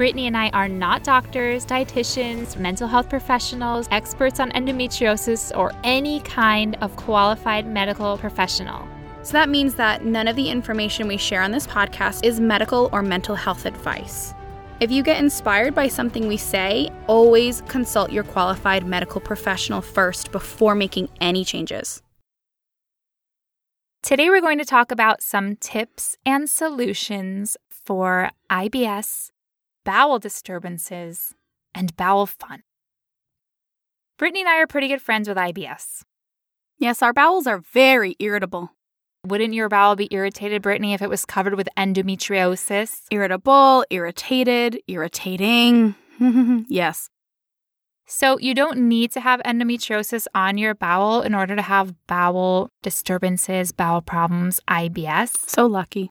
Brittany and I are not doctors, dietitians, mental health professionals, experts on endometriosis, or any kind of qualified medical professional. So that means that none of the information we share on this podcast is medical or mental health advice. If you get inspired by something we say, always consult your qualified medical professional first before making any changes. Today, we're going to talk about some tips and solutions for IBS bowel disturbances, and bowel fun. Brittany and I are pretty good friends with IBS. Yes, our bowels are very irritable. Wouldn't your bowel be irritated, Brittany, if it was covered with endometriosis? Irritable, irritated, irritating. yes. So, you don't need to have endometriosis on your bowel in order to have bowel disturbances, bowel problems, IBS. So lucky.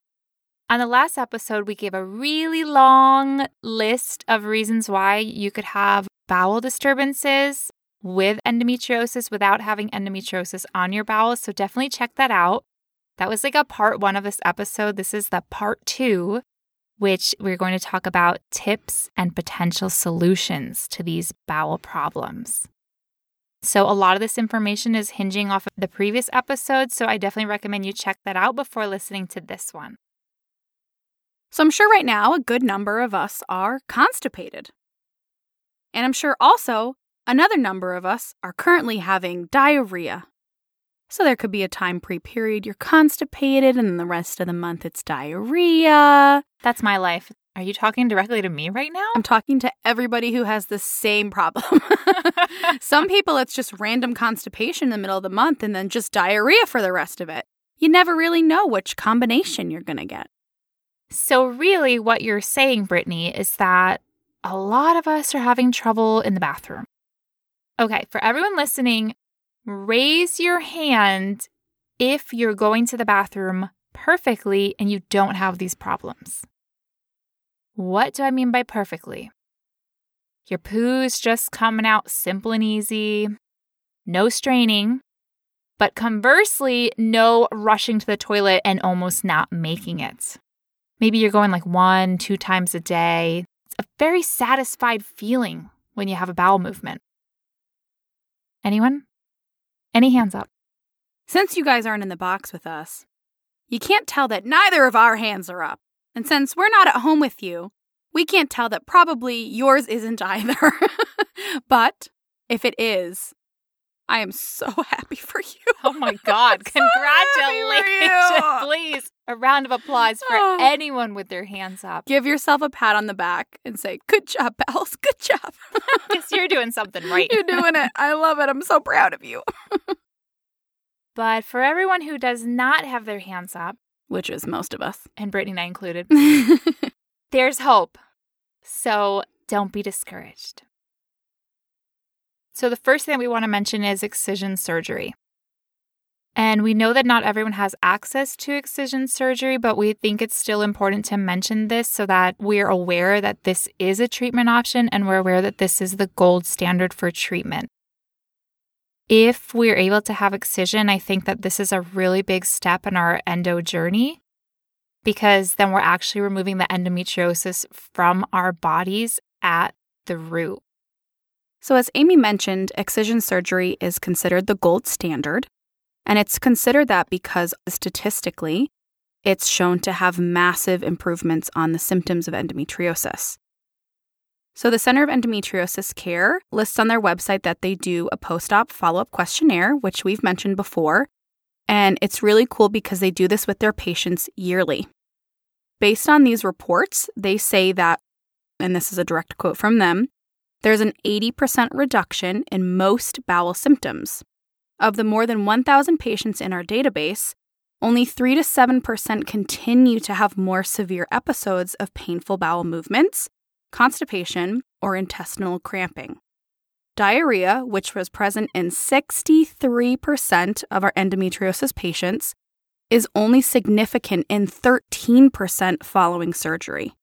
On the last episode, we gave a really long list of reasons why you could have bowel disturbances with endometriosis without having endometriosis on your bowels. So definitely check that out. That was like a part one of this episode. This is the part two, which we're going to talk about tips and potential solutions to these bowel problems. So, a lot of this information is hinging off of the previous episode. So, I definitely recommend you check that out before listening to this one. So I'm sure right now a good number of us are constipated. And I'm sure also another number of us are currently having diarrhea. So there could be a time pre period you're constipated, and then the rest of the month it's diarrhea. That's my life. Are you talking directly to me right now? I'm talking to everybody who has the same problem. Some people, it's just random constipation in the middle of the month and then just diarrhea for the rest of it. You never really know which combination you're going to get. So, really, what you're saying, Brittany, is that a lot of us are having trouble in the bathroom. Okay, for everyone listening, raise your hand if you're going to the bathroom perfectly and you don't have these problems. What do I mean by perfectly? Your poo's just coming out simple and easy, no straining, but conversely, no rushing to the toilet and almost not making it. Maybe you're going like one, two times a day. It's a very satisfied feeling when you have a bowel movement. Anyone? Any hands up? Since you guys aren't in the box with us, you can't tell that neither of our hands are up. And since we're not at home with you, we can't tell that probably yours isn't either. but if it is, I am so happy for you. Oh my God. Congratulations. Please, a round of applause for oh. anyone with their hands up. Give yourself a pat on the back and say, Good job, Bells. Good job. Because you're doing something right. You're doing it. I love it. I'm so proud of you. but for everyone who does not have their hands up, which is most of us, and Brittany and I included, there's hope. So don't be discouraged. So, the first thing we want to mention is excision surgery. And we know that not everyone has access to excision surgery, but we think it's still important to mention this so that we're aware that this is a treatment option and we're aware that this is the gold standard for treatment. If we're able to have excision, I think that this is a really big step in our endo journey because then we're actually removing the endometriosis from our bodies at the root. So, as Amy mentioned, excision surgery is considered the gold standard. And it's considered that because statistically, it's shown to have massive improvements on the symptoms of endometriosis. So, the Center of Endometriosis Care lists on their website that they do a post op follow up questionnaire, which we've mentioned before. And it's really cool because they do this with their patients yearly. Based on these reports, they say that, and this is a direct quote from them, there's an 80% reduction in most bowel symptoms. Of the more than 1,000 patients in our database, only 3 to 7% continue to have more severe episodes of painful bowel movements, constipation, or intestinal cramping. Diarrhea, which was present in 63% of our endometriosis patients, is only significant in 13% following surgery.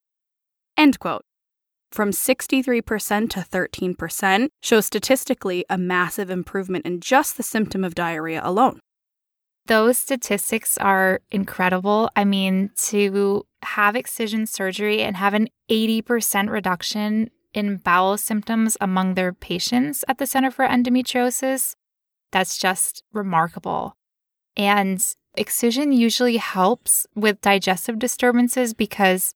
End quote. From 63% to 13% shows statistically a massive improvement in just the symptom of diarrhea alone. Those statistics are incredible. I mean, to have excision surgery and have an 80% reduction in bowel symptoms among their patients at the Center for Endometriosis, that's just remarkable. And excision usually helps with digestive disturbances because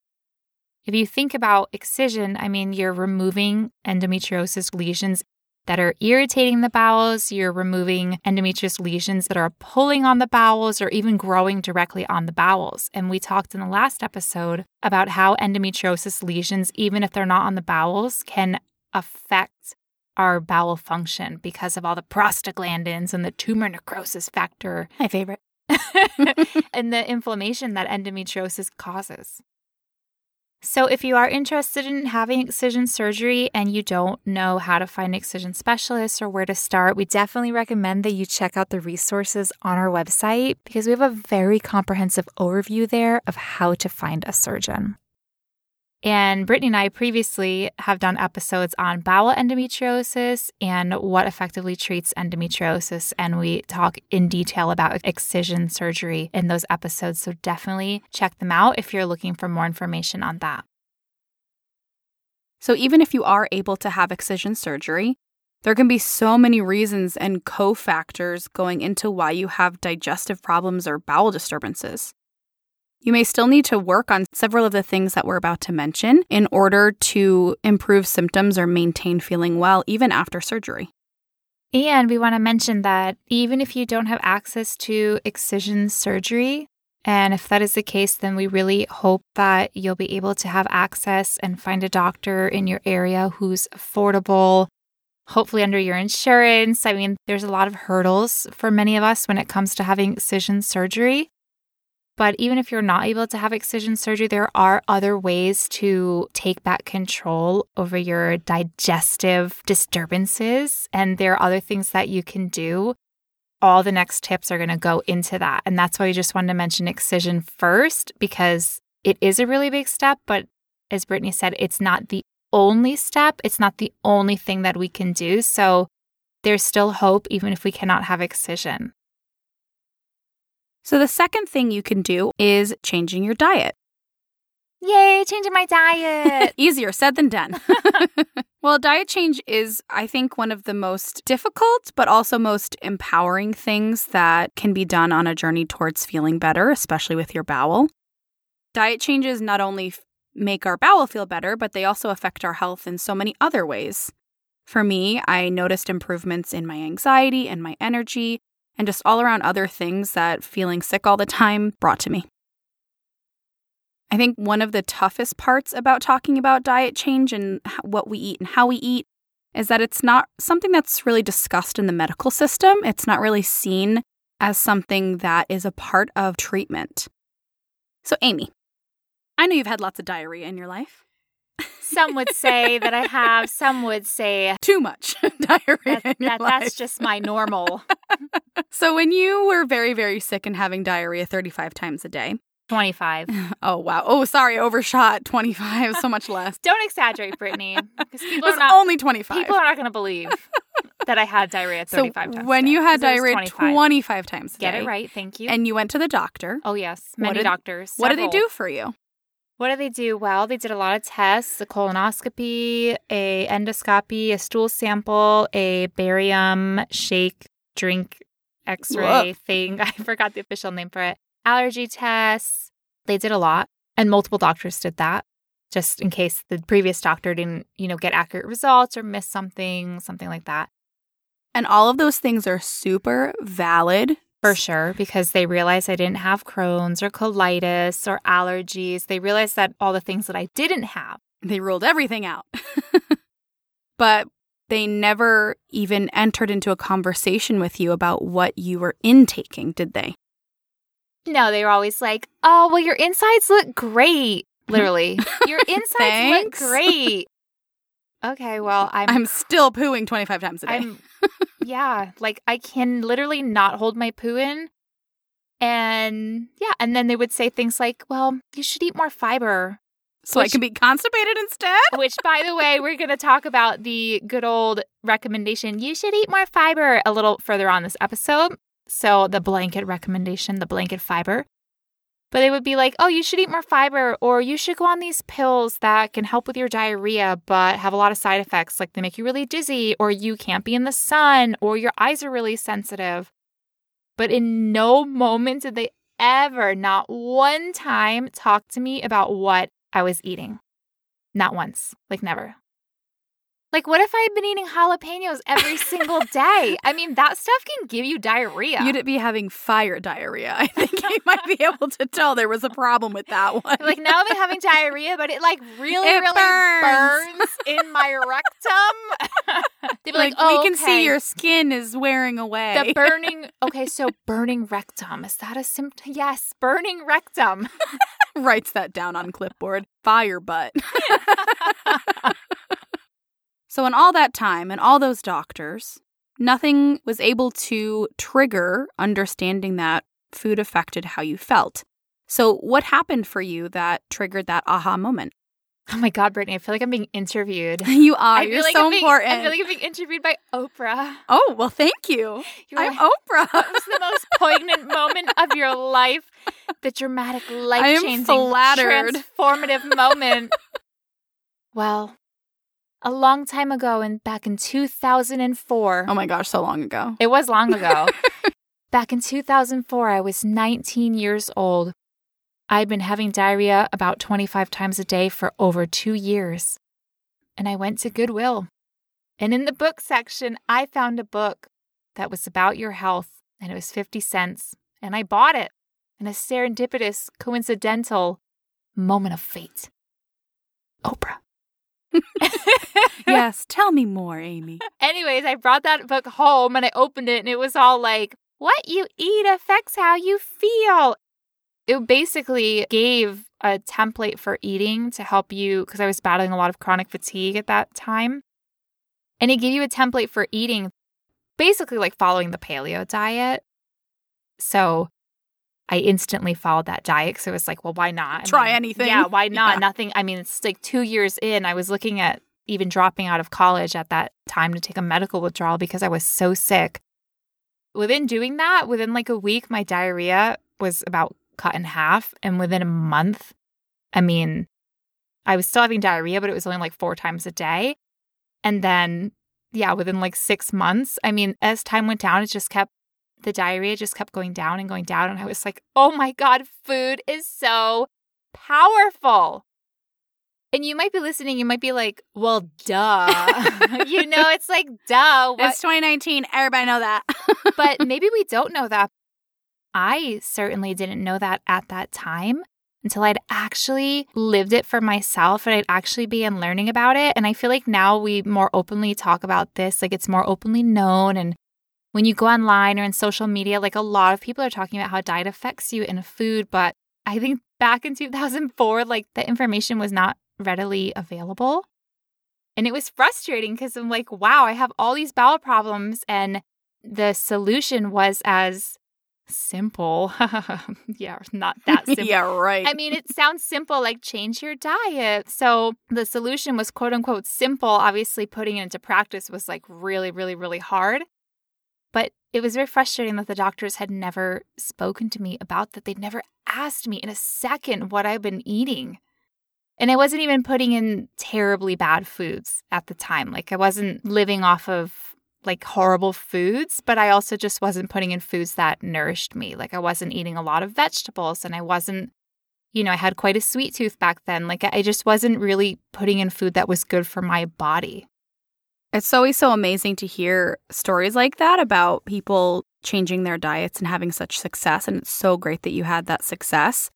if you think about excision, I mean, you're removing endometriosis lesions that are irritating the bowels, you're removing endometriosis lesions that are pulling on the bowels or even growing directly on the bowels. And we talked in the last episode about how endometriosis lesions, even if they're not on the bowels, can affect our bowel function because of all the prostaglandins and the tumor necrosis factor. My favorite. and the inflammation that endometriosis causes. So, if you are interested in having excision surgery and you don't know how to find an excision specialist or where to start, we definitely recommend that you check out the resources on our website because we have a very comprehensive overview there of how to find a surgeon. And Brittany and I previously have done episodes on bowel endometriosis and what effectively treats endometriosis. And we talk in detail about excision surgery in those episodes. So definitely check them out if you're looking for more information on that. So, even if you are able to have excision surgery, there can be so many reasons and cofactors going into why you have digestive problems or bowel disturbances. You may still need to work on several of the things that we're about to mention in order to improve symptoms or maintain feeling well even after surgery. And we want to mention that even if you don't have access to excision surgery, and if that is the case, then we really hope that you'll be able to have access and find a doctor in your area who's affordable, hopefully under your insurance. I mean, there's a lot of hurdles for many of us when it comes to having excision surgery. But even if you're not able to have excision surgery, there are other ways to take back control over your digestive disturbances. And there are other things that you can do. All the next tips are going to go into that. And that's why we just wanted to mention excision first, because it is a really big step. But as Brittany said, it's not the only step, it's not the only thing that we can do. So there's still hope, even if we cannot have excision. So, the second thing you can do is changing your diet. Yay, changing my diet. Easier said than done. well, diet change is, I think, one of the most difficult, but also most empowering things that can be done on a journey towards feeling better, especially with your bowel. Diet changes not only make our bowel feel better, but they also affect our health in so many other ways. For me, I noticed improvements in my anxiety and my energy, and just all around other things that feeling sick all the time brought to me. I think one of the toughest parts about talking about diet change and what we eat and how we eat is that it's not something that's really discussed in the medical system. It's not really seen as something that is a part of treatment. So, Amy, I know you've had lots of diarrhea in your life. Some would say that I have. Some would say too much diarrhea. That, that that's just my normal. so when you were very very sick and having diarrhea 35 times a day, 25. Oh, wow. Oh, sorry, overshot 25, so much less. Don't exaggerate, Brittany. Because people are not, only 25. People are not going to believe that I had diarrhea 35 so times. When you had diarrhea 25. 25. times a Get day. Get it right. Thank you. And you went to the doctor. Oh, yes. Many what did, doctors. Several. What did they do for you? What did they do? Well, they did a lot of tests: a colonoscopy, a endoscopy, a stool sample, a barium shake drink X-ray thing. I forgot the official name for it. Allergy tests. They did a lot, and multiple doctors did that, just in case the previous doctor didn't, you know, get accurate results or miss something, something like that. And all of those things are super valid for sure, because they realized I didn't have Crohn's or colitis or allergies. They realized that all the things that I didn't have. They ruled everything out. but they never even entered into a conversation with you about what you were intaking, did they? No, they were always like, oh, well, your insides look great. Literally, your insides look great. okay, well, I'm I'm still pooing 25 times a day. I'm yeah, like I can literally not hold my poo in. And yeah, and then they would say things like, "Well, you should eat more fiber." so I can be constipated instead? Which by the way, we're going to talk about the good old recommendation, you should eat more fiber a little further on this episode. So, the blanket recommendation, the blanket fiber. But it would be like, "Oh, you should eat more fiber or you should go on these pills that can help with your diarrhea but have a lot of side effects like they make you really dizzy or you can't be in the sun or your eyes are really sensitive." But in no moment did they ever, not one time, talk to me about what I was eating. Not once, like never. Like, what if I had been eating jalapenos every single day? I mean, that stuff can give you diarrhea. You'd be having fire diarrhea. I think you might be able to tell there was a problem with that one. like now I've been having diarrhea, but it like really, It really burns. burns. in my rectum. They'd be like, like, oh, we can okay. see your skin is wearing away. the burning. Okay, so burning rectum is that a symptom? Yes, burning rectum. Writes that down on clipboard. Fire butt. So, in all that time and all those doctors, nothing was able to trigger understanding that food affected how you felt. So, what happened for you that triggered that aha moment? Oh my God, Brittany, I feel like I'm being interviewed. You are. You're like so being, important. I feel like I'm being interviewed by Oprah. oh, well, thank you. You're I'm Oprah. What was the most poignant moment of your life? The dramatic, life changing, transformative moment. Well, a long time ago, and back in 2004, oh my gosh, so long ago. it was long ago. back in 2004, I was 19 years old. I'd been having diarrhea about 25 times a day for over two years. And I went to Goodwill. And in the book section, I found a book that was about your health, and it was 50 cents. And I bought it in a serendipitous, coincidental moment of fate. Oprah. yes, tell me more, Amy. Anyways, I brought that book home and I opened it, and it was all like, What you eat affects how you feel. It basically gave a template for eating to help you, because I was battling a lot of chronic fatigue at that time. And it gave you a template for eating, basically like following the paleo diet. So I instantly followed that diet because it was like, well, why not? I Try mean, anything. Yeah, why not? Yeah. Nothing. I mean, it's like two years in. I was looking at even dropping out of college at that time to take a medical withdrawal because I was so sick. Within doing that, within like a week, my diarrhea was about cut in half. And within a month, I mean, I was still having diarrhea, but it was only like four times a day. And then, yeah, within like six months, I mean, as time went down, it just kept, the diarrhea just kept going down and going down. And I was like, oh my God, food is so powerful. And you might be listening, you might be like, well, duh. you know, it's like, duh. What? It's 2019. Everybody know that. but maybe we don't know that. I certainly didn't know that at that time until I'd actually lived it for myself and I'd actually began learning about it. And I feel like now we more openly talk about this, like it's more openly known. And when you go online or in social media, like a lot of people are talking about how diet affects you in food. But I think back in 2004, like the information was not readily available. And it was frustrating because I'm like, wow, I have all these bowel problems. And the solution was as simple. yeah, not that simple. yeah, right. I mean, it sounds simple, like change your diet. So the solution was quote unquote simple. Obviously, putting it into practice was like really, really, really hard. But it was very frustrating that the doctors had never spoken to me about that. They'd never asked me in a second what I've been eating. And I wasn't even putting in terribly bad foods at the time. Like I wasn't living off of like horrible foods, but I also just wasn't putting in foods that nourished me. Like I wasn't eating a lot of vegetables and I wasn't, you know, I had quite a sweet tooth back then. Like I just wasn't really putting in food that was good for my body. It's always so amazing to hear stories like that about people changing their diets and having such success. And it's so great that you had that success.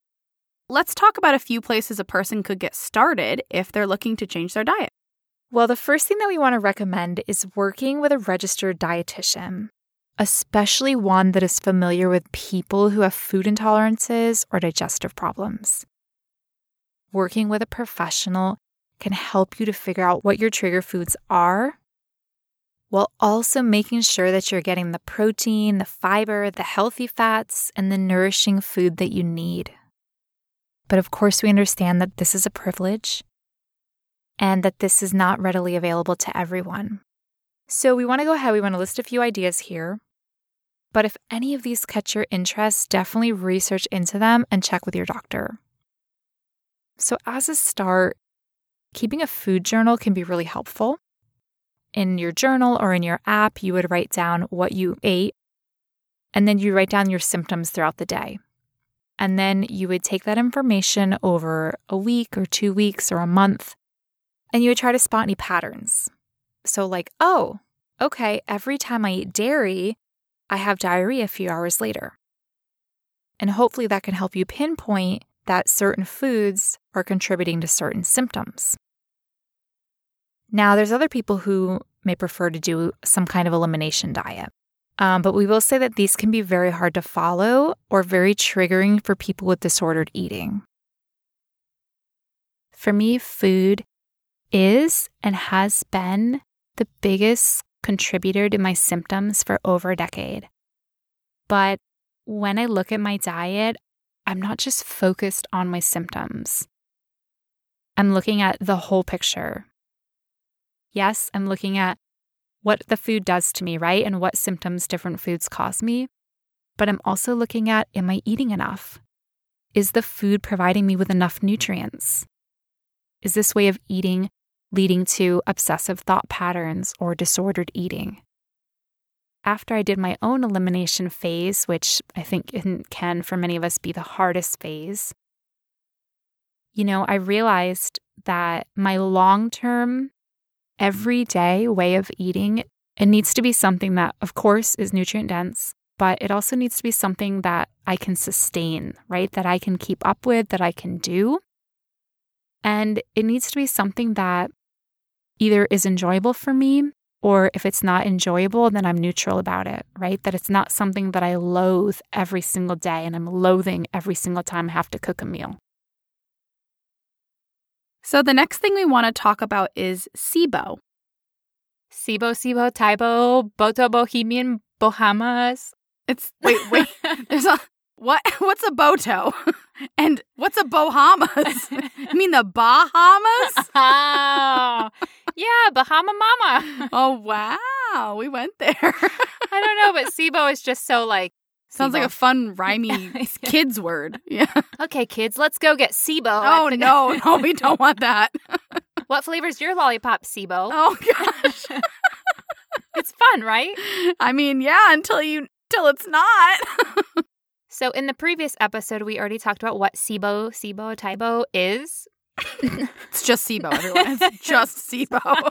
Let's talk about a few places a person could get started if they're looking to change their diet. Well, the first thing that we want to recommend is working with a registered dietitian, especially one that is familiar with people who have food intolerances or digestive problems. Working with a professional can help you to figure out what your trigger foods are while also making sure that you're getting the protein, the fiber, the healthy fats, and the nourishing food that you need. But of course, we understand that this is a privilege and that this is not readily available to everyone. So, we want to go ahead, we want to list a few ideas here. But if any of these catch your interest, definitely research into them and check with your doctor. So, as a start, keeping a food journal can be really helpful. In your journal or in your app, you would write down what you ate, and then you write down your symptoms throughout the day. And then you would take that information over a week or two weeks or a month, and you would try to spot any patterns. So, like, oh, okay, every time I eat dairy, I have diarrhea a few hours later. And hopefully that can help you pinpoint that certain foods are contributing to certain symptoms. Now, there's other people who may prefer to do some kind of elimination diet. Um, but we will say that these can be very hard to follow or very triggering for people with disordered eating. For me, food is and has been the biggest contributor to my symptoms for over a decade. But when I look at my diet, I'm not just focused on my symptoms. I'm looking at the whole picture. Yes, I'm looking at what the food does to me, right? And what symptoms different foods cause me. But I'm also looking at am I eating enough? Is the food providing me with enough nutrients? Is this way of eating leading to obsessive thought patterns or disordered eating? After I did my own elimination phase, which I think can for many of us be the hardest phase, you know, I realized that my long term everyday way of eating, it needs to be something that, of course, is nutrient dense, but it also needs to be something that I can sustain, right? That I can keep up with, that I can do. And it needs to be something that either is enjoyable for me, or if it's not enjoyable, then I'm neutral about it, right? That it's not something that I loathe every single day and I'm loathing every single time I have to cook a meal. So the next thing we want to talk about is SIBO. SIBO, SIBO, Taebo, Boto, Bohemian, Bahamas. It's wait, wait. There's a what? What's a Boto? And what's a Bahamas? you mean the Bahamas? Oh, yeah, Bahama Mama. Oh wow, we went there. I don't know, but SIBO is just so like Sounds like a fun, rhymey kids word. Yeah. Okay, kids, let's go get SIBO. Oh, no, no, we don't want that. what flavor's your lollipop, SIBO? Oh, gosh. it's fun, right? I mean, yeah, until you, till it's not. so, in the previous episode, we already talked about what SIBO, SIBO, Taebo is. it's just SIBO, everyone. It's just SIBO.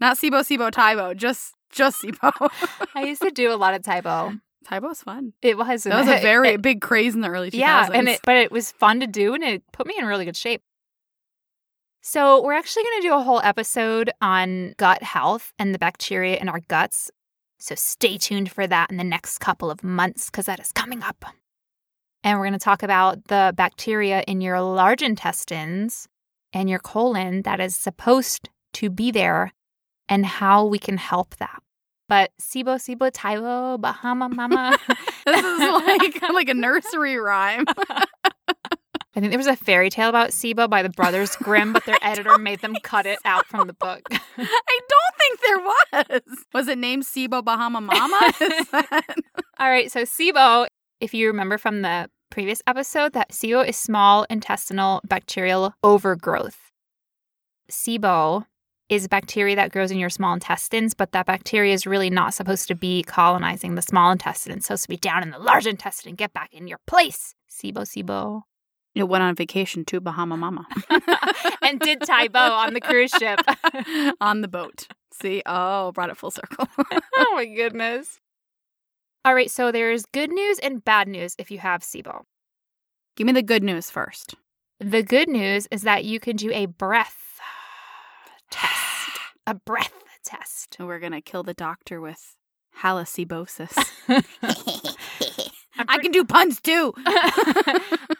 not SIBO, SIBO, Taebo. Just, just SIBO. I used to do a lot of Taebo. Taebo was fun. It was. That was a very it, big craze in the early 2000s. Yeah, and it, but it was fun to do, and it put me in really good shape. So we're actually going to do a whole episode on gut health and the bacteria in our guts. So stay tuned for that in the next couple of months because that is coming up. And we're going to talk about the bacteria in your large intestines and your colon that is supposed to be there and how we can help that. But Sibo Sibo Taiwo Bahama Mama. this is like like a nursery rhyme. I think there was a fairy tale about Sibo by the Brothers Grimm, but their editor made them cut it out from the book. I don't think there was. Was it named Sibo Bahama Mama? All right, so Sibo, if you remember from the previous episode, that SIBO is small intestinal bacterial overgrowth. SIBO is bacteria that grows in your small intestines, but that bacteria is really not supposed to be colonizing the small intestine. It's supposed to be down in the large intestine. Get back in your place. Sibo, Sibo. It went on vacation to Bahama Mama. and did Taebo on the cruise ship. on the boat. See? Oh, brought it full circle. oh my goodness. All right, so there's good news and bad news if you have SIBO. Give me the good news first. The good news is that you can do a breath test, a breath test. And we're going to kill the doctor with halitosis. I can do puns too.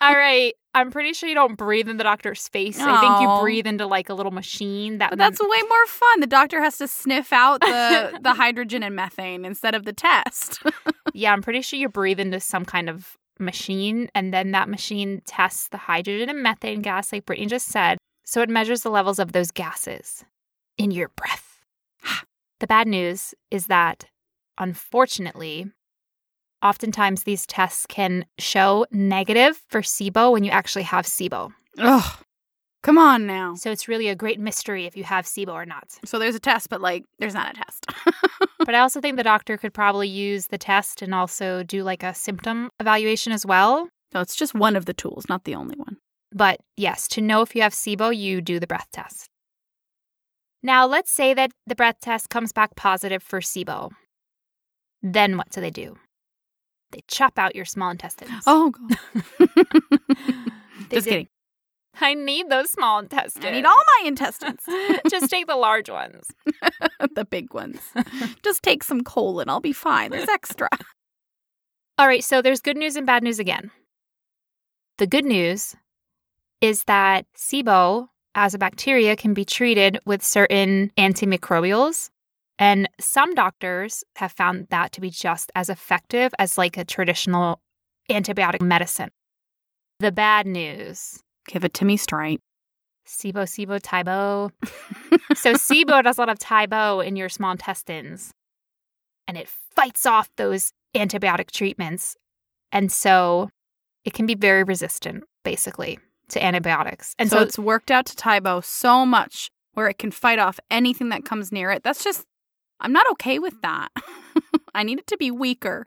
All right. I'm pretty sure you don't breathe in the doctor's face. I think you breathe into like a little machine that But that's way more fun. The doctor has to sniff out the, the hydrogen and methane instead of the test. Yeah, I'm pretty sure you breathe into some kind of machine and then that machine tests the hydrogen and methane gas like Brittany just said. So it measures the levels of those gases in your breath. the bad news is that unfortunately, oftentimes these tests can show negative for SIBO when you actually have SIBO. Ugh. Come on now. So it's really a great mystery if you have SIBO or not. So there's a test, but like there's not a test. But I also think the doctor could probably use the test and also do like a symptom evaluation as well. so it's just one of the tools, not the only one. But yes, to know if you have SIBO, you do the breath test. Now, let's say that the breath test comes back positive for SIBO. Then what do they do? They chop out your small intestines. Oh god. Just did- kidding. I need those small intestines. I need all my intestines. Just take the large ones. the big ones. Just take some colon. I'll be fine. There's extra. All right, so there's good news and bad news again. The good news is that SIBO as a bacteria can be treated with certain antimicrobials. And some doctors have found that to be just as effective as like a traditional antibiotic medicine. The bad news Give it to me straight. SIBO, SIBO, TIBO. so SIBO does a lot of TIBO in your small intestines and it fights off those antibiotic treatments. And so it can be very resistant, basically, to antibiotics. And so, so, it's worked out to Tybo so much where it can fight off anything that comes near it. That's just I'm not okay with that. I need it to be weaker.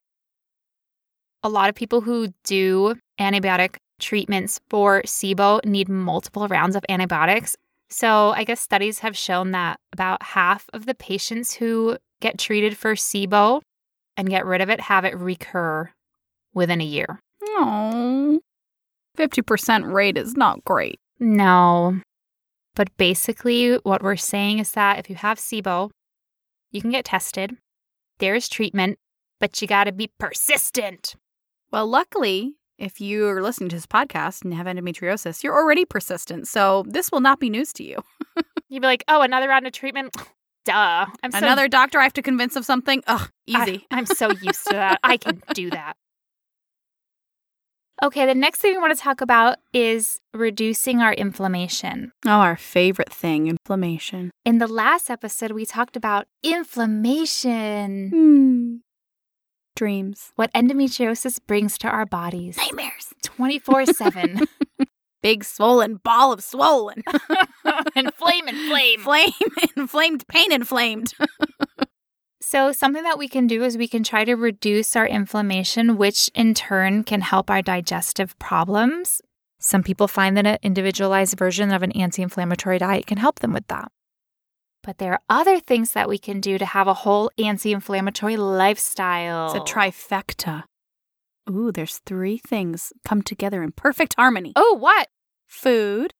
a lot of people who do antibiotic treatments for SIBO need multiple rounds of antibiotics. So I guess studies have shown that about half of the patients who get treated for SIBO and get rid of it have it recur within a year. Oh. 50% rate is not great. No. But basically, what we're saying is that if you have SIBO, you can get tested. There's treatment, but you got to be persistent. Well, luckily, if you are listening to this podcast and have endometriosis, you're already persistent. So this will not be news to you. You'd be like, oh, another round of treatment? Duh. I'm so, Another doctor I have to convince of something? Ugh, easy. I, I'm so used to that. I can do that. Okay, the next thing we want to talk about is reducing our inflammation. oh, our favorite thing inflammation. In the last episode, we talked about inflammation, Hmm. Dreams. what endometriosis brings to our bodies Nightmares. 24 7. Big swollen ball of swollen. Inflame, inflame. Flame inflamed, pain inflamed. So, something that we can do is we can try to reduce our inflammation, which in turn can help our digestive problems. Some people find that an individualized version of an anti inflammatory diet can help them with that. But there are other things that we can do to have a whole anti inflammatory lifestyle. It's a trifecta. Ooh, there's three things come together in perfect harmony Oh, what? food,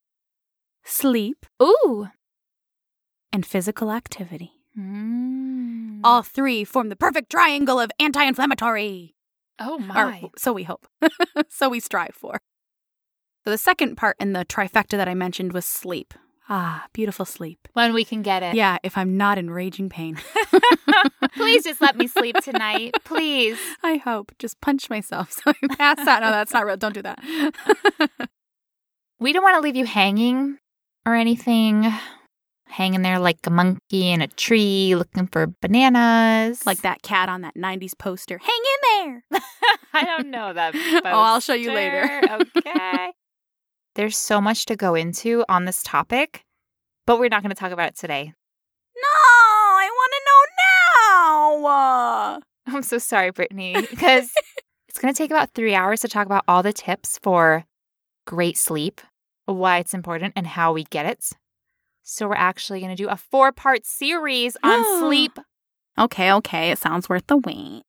sleep, Ooh. and physical activity. Mm. All three form the perfect triangle of anti inflammatory. oh, Or my. so we hope. so we strive for. So the second part in the trifecta that I mentioned was sleep. Ah, beautiful sleep. When we can get it. Yeah, if I'm not in raging pain. Please just let me sleep tonight. Please. I hope. Just punch myself so I pass out. No, that's not real. Don't do that. We don't want to leave you hanging or anything. Hanging there like a monkey in a tree looking for bananas. like that cat on that 90s poster. Hang in there. I don't know that. Oh, I'll show you later. okay. There's so much to go into on this topic, but we're not going to talk about it today. No, I want to know now. I'm so sorry, Brittany, because it's going to take about three hours to talk about all the tips for great sleep, why it's important, and how we get it. So, we're actually going to do a four part series on sleep. Okay, okay. It sounds worth the wait.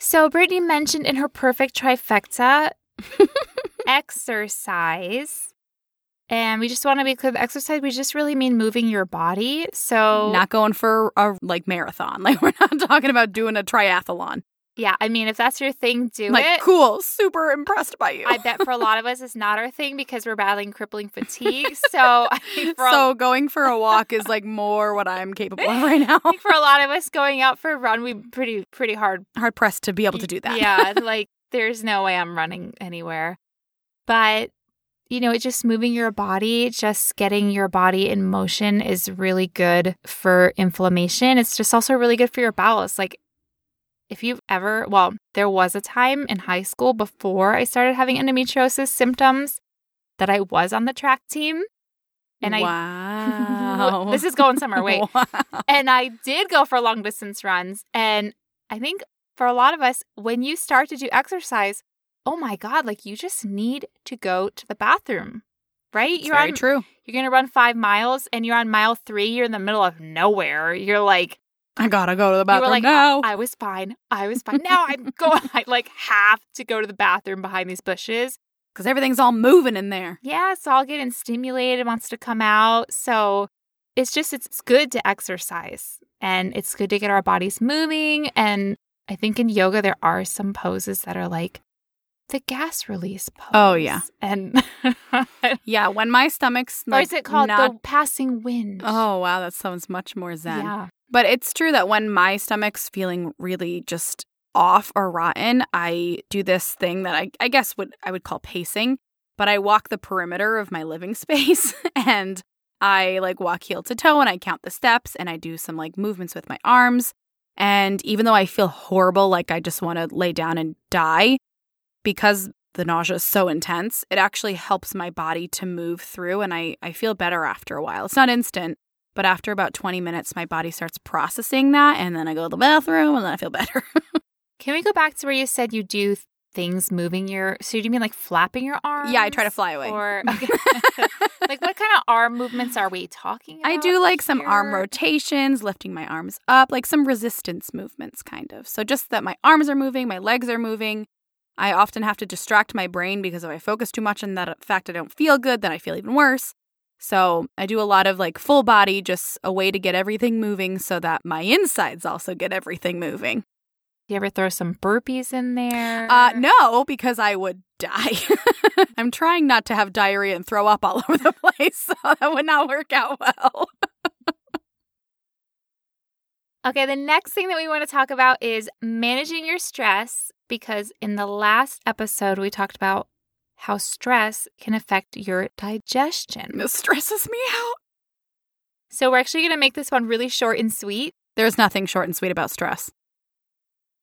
So, Brittany mentioned in her perfect trifecta exercise. And we just want to be clear the exercise, we just really mean moving your body. So, Not going for a like marathon. Like we're not talking about doing a triathlon. Yeah, I mean, if that's your thing, do it. like, it. cool, super impressed by you. I bet for a lot of us, it's not our thing because we're battling crippling fatigue. So, I think for, so going for a walk is like more what I'm capable of right now. For a lot of us, going out for a run, we pretty pretty hard. Hard pressed to be able to do that. Yeah, like there's no way I'm running anywhere. But you know, it's just moving your body, just getting your body in motion is really good for inflammation. It's just also really good for your bowels. Like if you've ever, well, there was a time in high school before I started having endometriosis symptoms that I was on the track team. And I, wow. this is going somewhere. Wait. Wow. And I did go for long distance runs. And I think for a lot of us, when you start to do exercise, oh my God, like you just need to go to the bathroom, right? It's you're very on, true. You're going to run five miles and you're on mile three. You're in the middle of nowhere. You're like, I gotta go to the bathroom like, now. I was fine. I was fine. Now I'm going. I like have to go to the bathroom behind these bushes. Because everything's all moving in there. Yeah, it's all getting stimulated, wants to come out. So it's just, it's good to exercise and it's good to get our bodies moving. And I think in yoga, there are some poses that are like the gas release pose. Oh, yeah. And, Yeah, when my stomach's or like is it called not- the passing wind? Oh wow, that sounds much more zen. yeah. But it's true that when my stomach's feeling really just off or rotten, I do this thing that I, I guess would I would call pacing. But I walk the perimeter of my living space and I like walk heel to toe and I count the steps and I do some like movements with my arms. And even though I feel horrible, like I just want to lay down and die, because the nausea is so intense, it actually helps my body to move through and I, I feel better after a while. It's not instant, but after about 20 minutes, my body starts processing that. And then I go to the bathroom and then I feel better. Can we go back to where you said you do things moving your, so do you mean like flapping your arms? yeah, I try to fly away. Or, okay. like what kind of arm movements are we talking about? I do like some arm rotations, lifting my arms up, like some resistance movements, kind of. So just that my arms are moving, my legs are moving. I often have to distract my brain because if I focus too much on that fact I don't feel good, then I feel even worse. So I do a lot of like full body, just a way to get everything moving so that my insides also get everything moving. Do you ever throw some burpees in there? Uh, no, because I would die. I'm trying not to have diarrhea and throw up all over the place, so that would not work out well. Okay, the next thing that we want to talk about is managing your stress because in the last episode we talked about how stress can affect your digestion. This stresses me out. So we're actually going to make this one really short and sweet. There's nothing short and sweet about stress.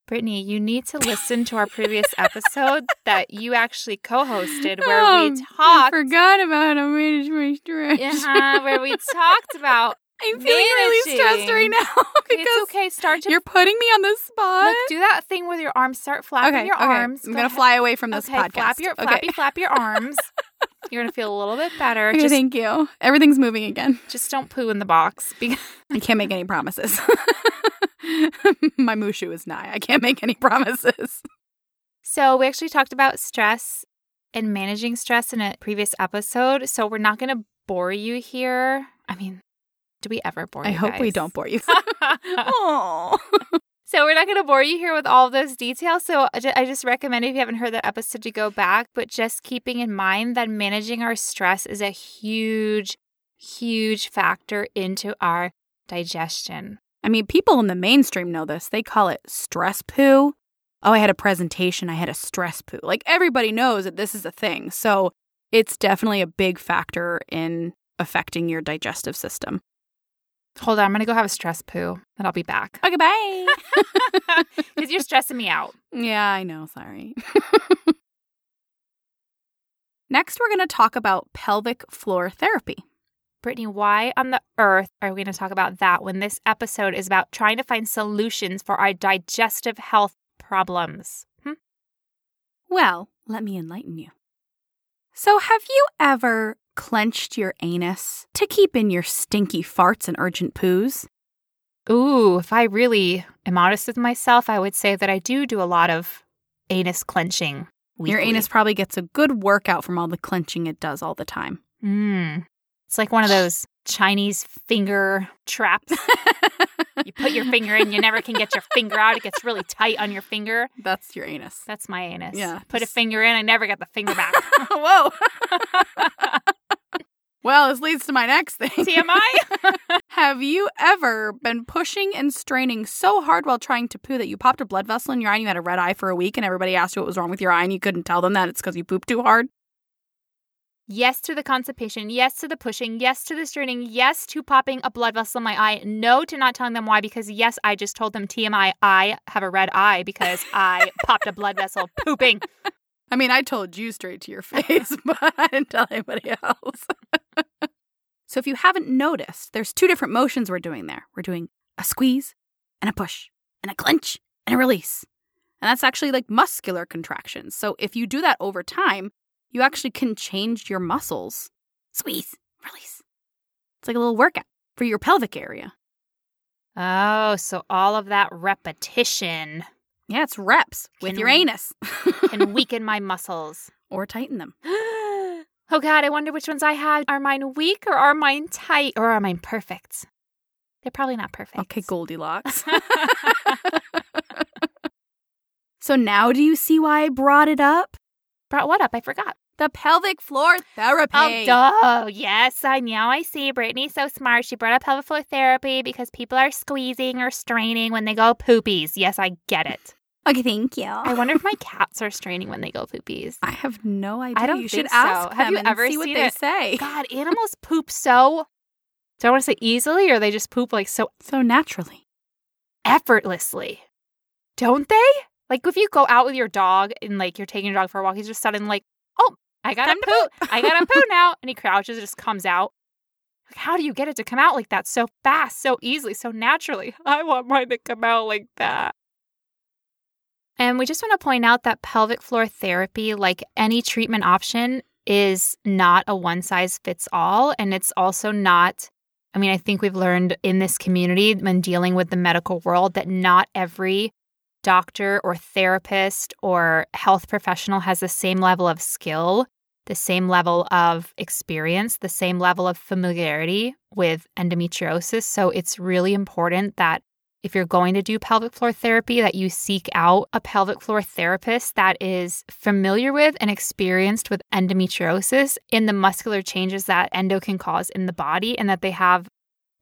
Brittany, you need to listen to our previous episode that you actually co-hosted where Oh, we talked I forgot about how manage my stress. uh, where we talked about I'm feeling really stressed right now because it's okay, start to you're putting me on the spot. look, do that thing with your arms. Start flapping okay, your okay. arms. I'm Go gonna ahead. fly away from this okay, podcast. Flap your okay. flappy flap your arms. You're gonna feel a little bit better. Just thank you. Everything's moving again. just don't poo in the box. Because I can't make any promises. my mushu is nigh. I can't make any promises. so we actually talked about stress and managing stress in a previous episode. So we're not gonna bore you here. I mean, do we ever bore I you? hope we don't bore you. oh. So we're not going to bore you here with all of those details. So I just recommend if you haven't heard that episode to go back, but just keeping in mind that managing our stress is a huge, huge factor into our digestion. I mean, people in the mainstream know this. They call it stress poo. Oh, I had a presentation. I had a stress poo. Like everybody knows that this is a thing. So it's definitely a big factor in affecting your digestive system. Hold on, I'm going to go have a stress poo and I'll be back. Okay, bye. Because you're stressing me out. yeah, I know. Sorry. Next, we're going to talk about pelvic floor therapy. Brittany, why on the earth are we going to talk about that when this episode is about trying to find solutions for our digestive health problems? Hmm? Well, let me enlighten you. So, have you ever clenched your anus to keep in your stinky farts and urgent poos? Ooh, if I really am honest with myself, I would say that I do do a lot of anus clenching. Your anus probably gets a good workout from all the clenching it does all the time. Mm. It's like one of those Chinese finger traps. you put your finger in, you never can get your finger out. It gets really tight on your finger. That's your anus. That's my anus. Yeah, Put a finger in, I never get the finger back. Whoa. well, this leads to my next thing. TMI? Have you ever been pushing and straining so hard while trying to poo that you popped a blood vessel in your eye and you had a red eye for a week and everybody asked you what was wrong with your eye and you couldn't tell them that it's because you pooped too hard? Yes to the constipation. Yes to the pushing. Yes to the straining. Yes to popping a blood vessel in my eye. No to not telling them why because, yes, I just told them TMI, I have a red eye because I popped a blood vessel pooping. I mean, I told you straight to your face, but I didn't tell anybody else. So if you haven't noticed, there's two different motions we're doing there. We're doing a squeeze and a push and a clench and a release. And that's actually like muscular contractions. So if you do that over time, you actually can change your muscles. Squeeze, release. It's like a little workout for your pelvic area. Oh, so all of that repetition Yeah, it's reps with Can your anus can weaken my muscles. or tighten them. oh, God, I wonder which ones I had. Are mine weak or are mine tight or are mine perfect? They're probably not perfect. Okay, Goldilocks. so now do you see why I brought it up? Brought what up? I forgot. The pelvic floor therapy. Oh, duh. Yes, I now I see. Brittany's so smart. She brought up pelvic floor therapy because people are squeezing or straining when they go poopies. Yes, I get it. Okay, thank you. I wonder if my cats are straining when they go poopies. I have no idea. I don't you think should ask so. them Have you ever see what they it? say. God, animals poop so. Do I want to say easily or they just poop like so So naturally. effortlessly? Don't they? Like if you go out with your dog and like you're taking your dog for a walk, he's just suddenly like, oh, I Time to poo. I gotta poo now. And he crouches, it just comes out. Like, how do you get it to come out like that so fast, so easily, so naturally? I want mine to come out like that. And we just want to point out that pelvic floor therapy, like any treatment option, is not a one size fits all. And it's also not, I mean, I think we've learned in this community when dealing with the medical world that not every doctor or therapist or health professional has the same level of skill, the same level of experience, the same level of familiarity with endometriosis. So it's really important that if you're going to do pelvic floor therapy that you seek out a pelvic floor therapist that is familiar with and experienced with endometriosis in the muscular changes that endo can cause in the body and that they have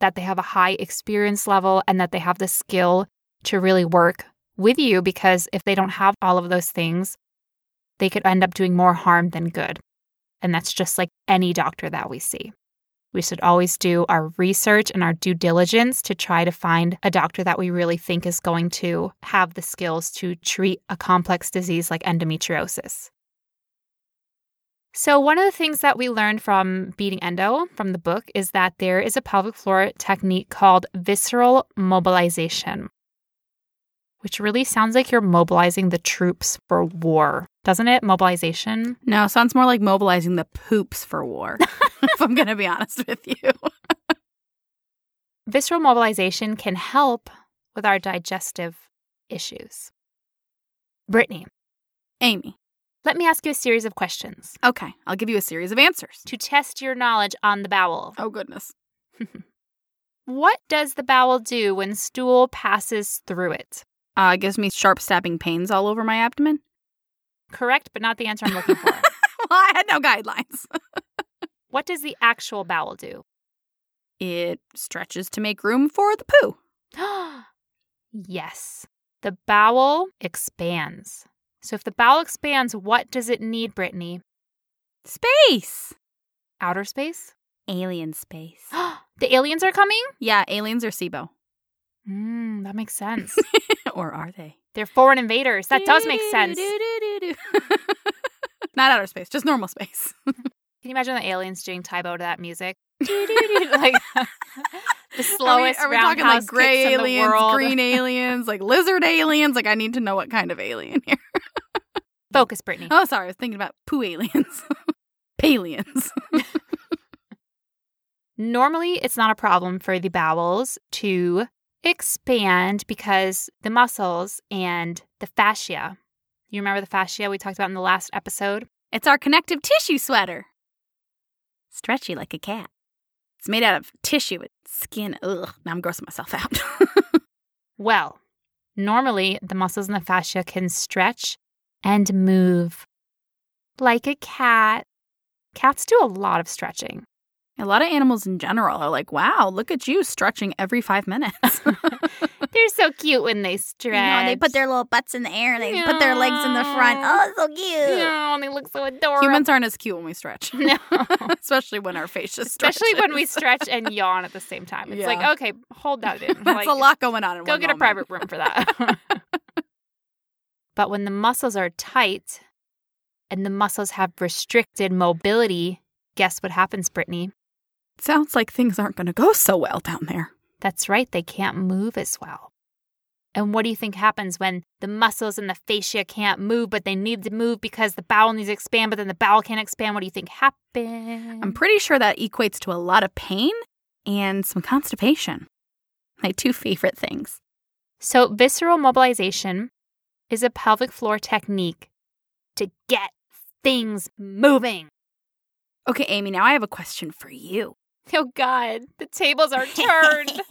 that they have a high experience level and that they have the skill to really work with you because if they don't have all of those things they could end up doing more harm than good. And that's just like any doctor that we see we should always do our research and our due diligence to try to find a doctor that we really think is going to have the skills to treat a complex disease like endometriosis. So, one of the things that we learned from Beating Endo from the book is that there is a pelvic floor technique called visceral mobilization, which really sounds like you're mobilizing the troops for war, doesn't it? Mobilization. No, sounds more like mobilizing the poops for war, if I'm going to be honest with you. Visceral mobilization can help with our digestive issues. Brittany, Amy. let me ask you a series of questions Okay, I'll give you a series of answers. to test your knowledge on the bowel. Oh, goodness. What does the bowel do when stool passes through it? Uh, it gives me sharp stabbing pains all over my abdomen. Correct, but not the answer I'm looking for. well, I had no guidelines. what does the actual bowel do? It stretches to make room for the poo. yes, the bowel expands. So if the bowel expands, what does it need, Brittany? Space. Outer space? Alien space. the aliens are coming? yeah, aliens are SIBO. Mm, that makes sense. or are they? They're foreign invaders. That does make sense. Not outer space, just normal space. Can you imagine the aliens doing Tae Bo to that music? like the slowest are we, are we talking like gray kicks in the aliens, green aliens, like lizard aliens? Like I need to know what kind of alien here. Focus, Brittany. Oh, sorry, I was thinking about poo aliens. Palians. Normally, it's not a problem for the bowels to expand because the muscles and the fascia. You remember the fascia we talked about in the last episode? It's our connective tissue sweater. Stretchy like a cat. It's made out of tissue, with skin. Ugh. Now I'm grossing myself out. Well, normally the muscles in the fascia can stretch and move like a cat. Cats do a lot of stretching. A lot of animals in general are like, wow, look at you stretching every five minutes. They're so cute when they stretch. You know, they put their little butts in the air and they put their legs in the front. Oh, so cute. Oh, they look so adorable. Humans aren't as cute when we stretch. No. Especially when our face just Especially when we stretch and yawn at the same time. It's like, okay, hold that in. That's Like, a lot going on in Go get a private room for that. but when the muscles are tight and the muscles have restricted mobility, guess what happens, Brittany? Sounds like things aren't going to go so well down there. That's right, they can't move as well. And what do you think happens when the muscles and the fascia can't move, but they need to move because the bowel needs to expand, but then the bowel can't expand? What do you think happens? I'm pretty sure that equates to a lot of pain and some constipation. My two favorite things. So, visceral mobilization is a pelvic floor technique to get things moving. Okay, Amy, now I have a question for you. Oh, God, the tables are turned.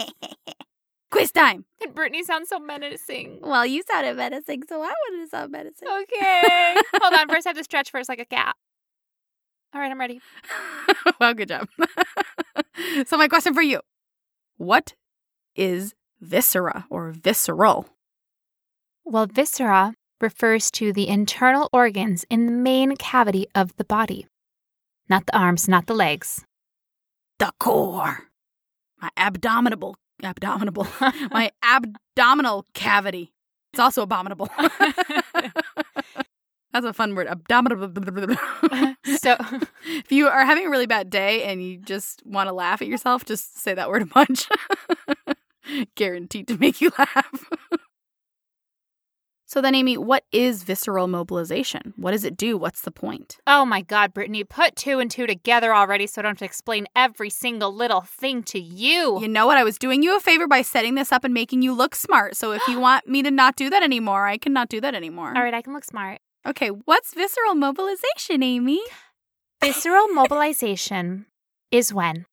Quiz time. and Brittany sounds so menacing. well, you sounded menacing, so I wanted to sound menacing. Okay. Hold on. First, I have to stretch first like a cat. All right, I'm ready. well, good job. so, my question for you What is viscera or visceral? Well, viscera refers to the internal organs in the main cavity of the body, not the arms, not the legs. The core. My abdominal, abdominal, my abdominal cavity. It's also abominable. That's a fun word. Abdominal. So, if you are having a really bad day and you just want to laugh at yourself, just say that word a bunch. Guaranteed to make you laugh. So then, Amy, what is visceral mobilization? What does it do? What's the point? oh my God, Brittany, put two and two together already so I don't have to explain every single little thing to you. You know what? I was doing you a favor by setting this up and making you look smart. So if you want me to not do that anymore, I cannot do that anymore. All right, I can look smart. Okay, what's visceral mobilization, Amy? Visceral mobilization is when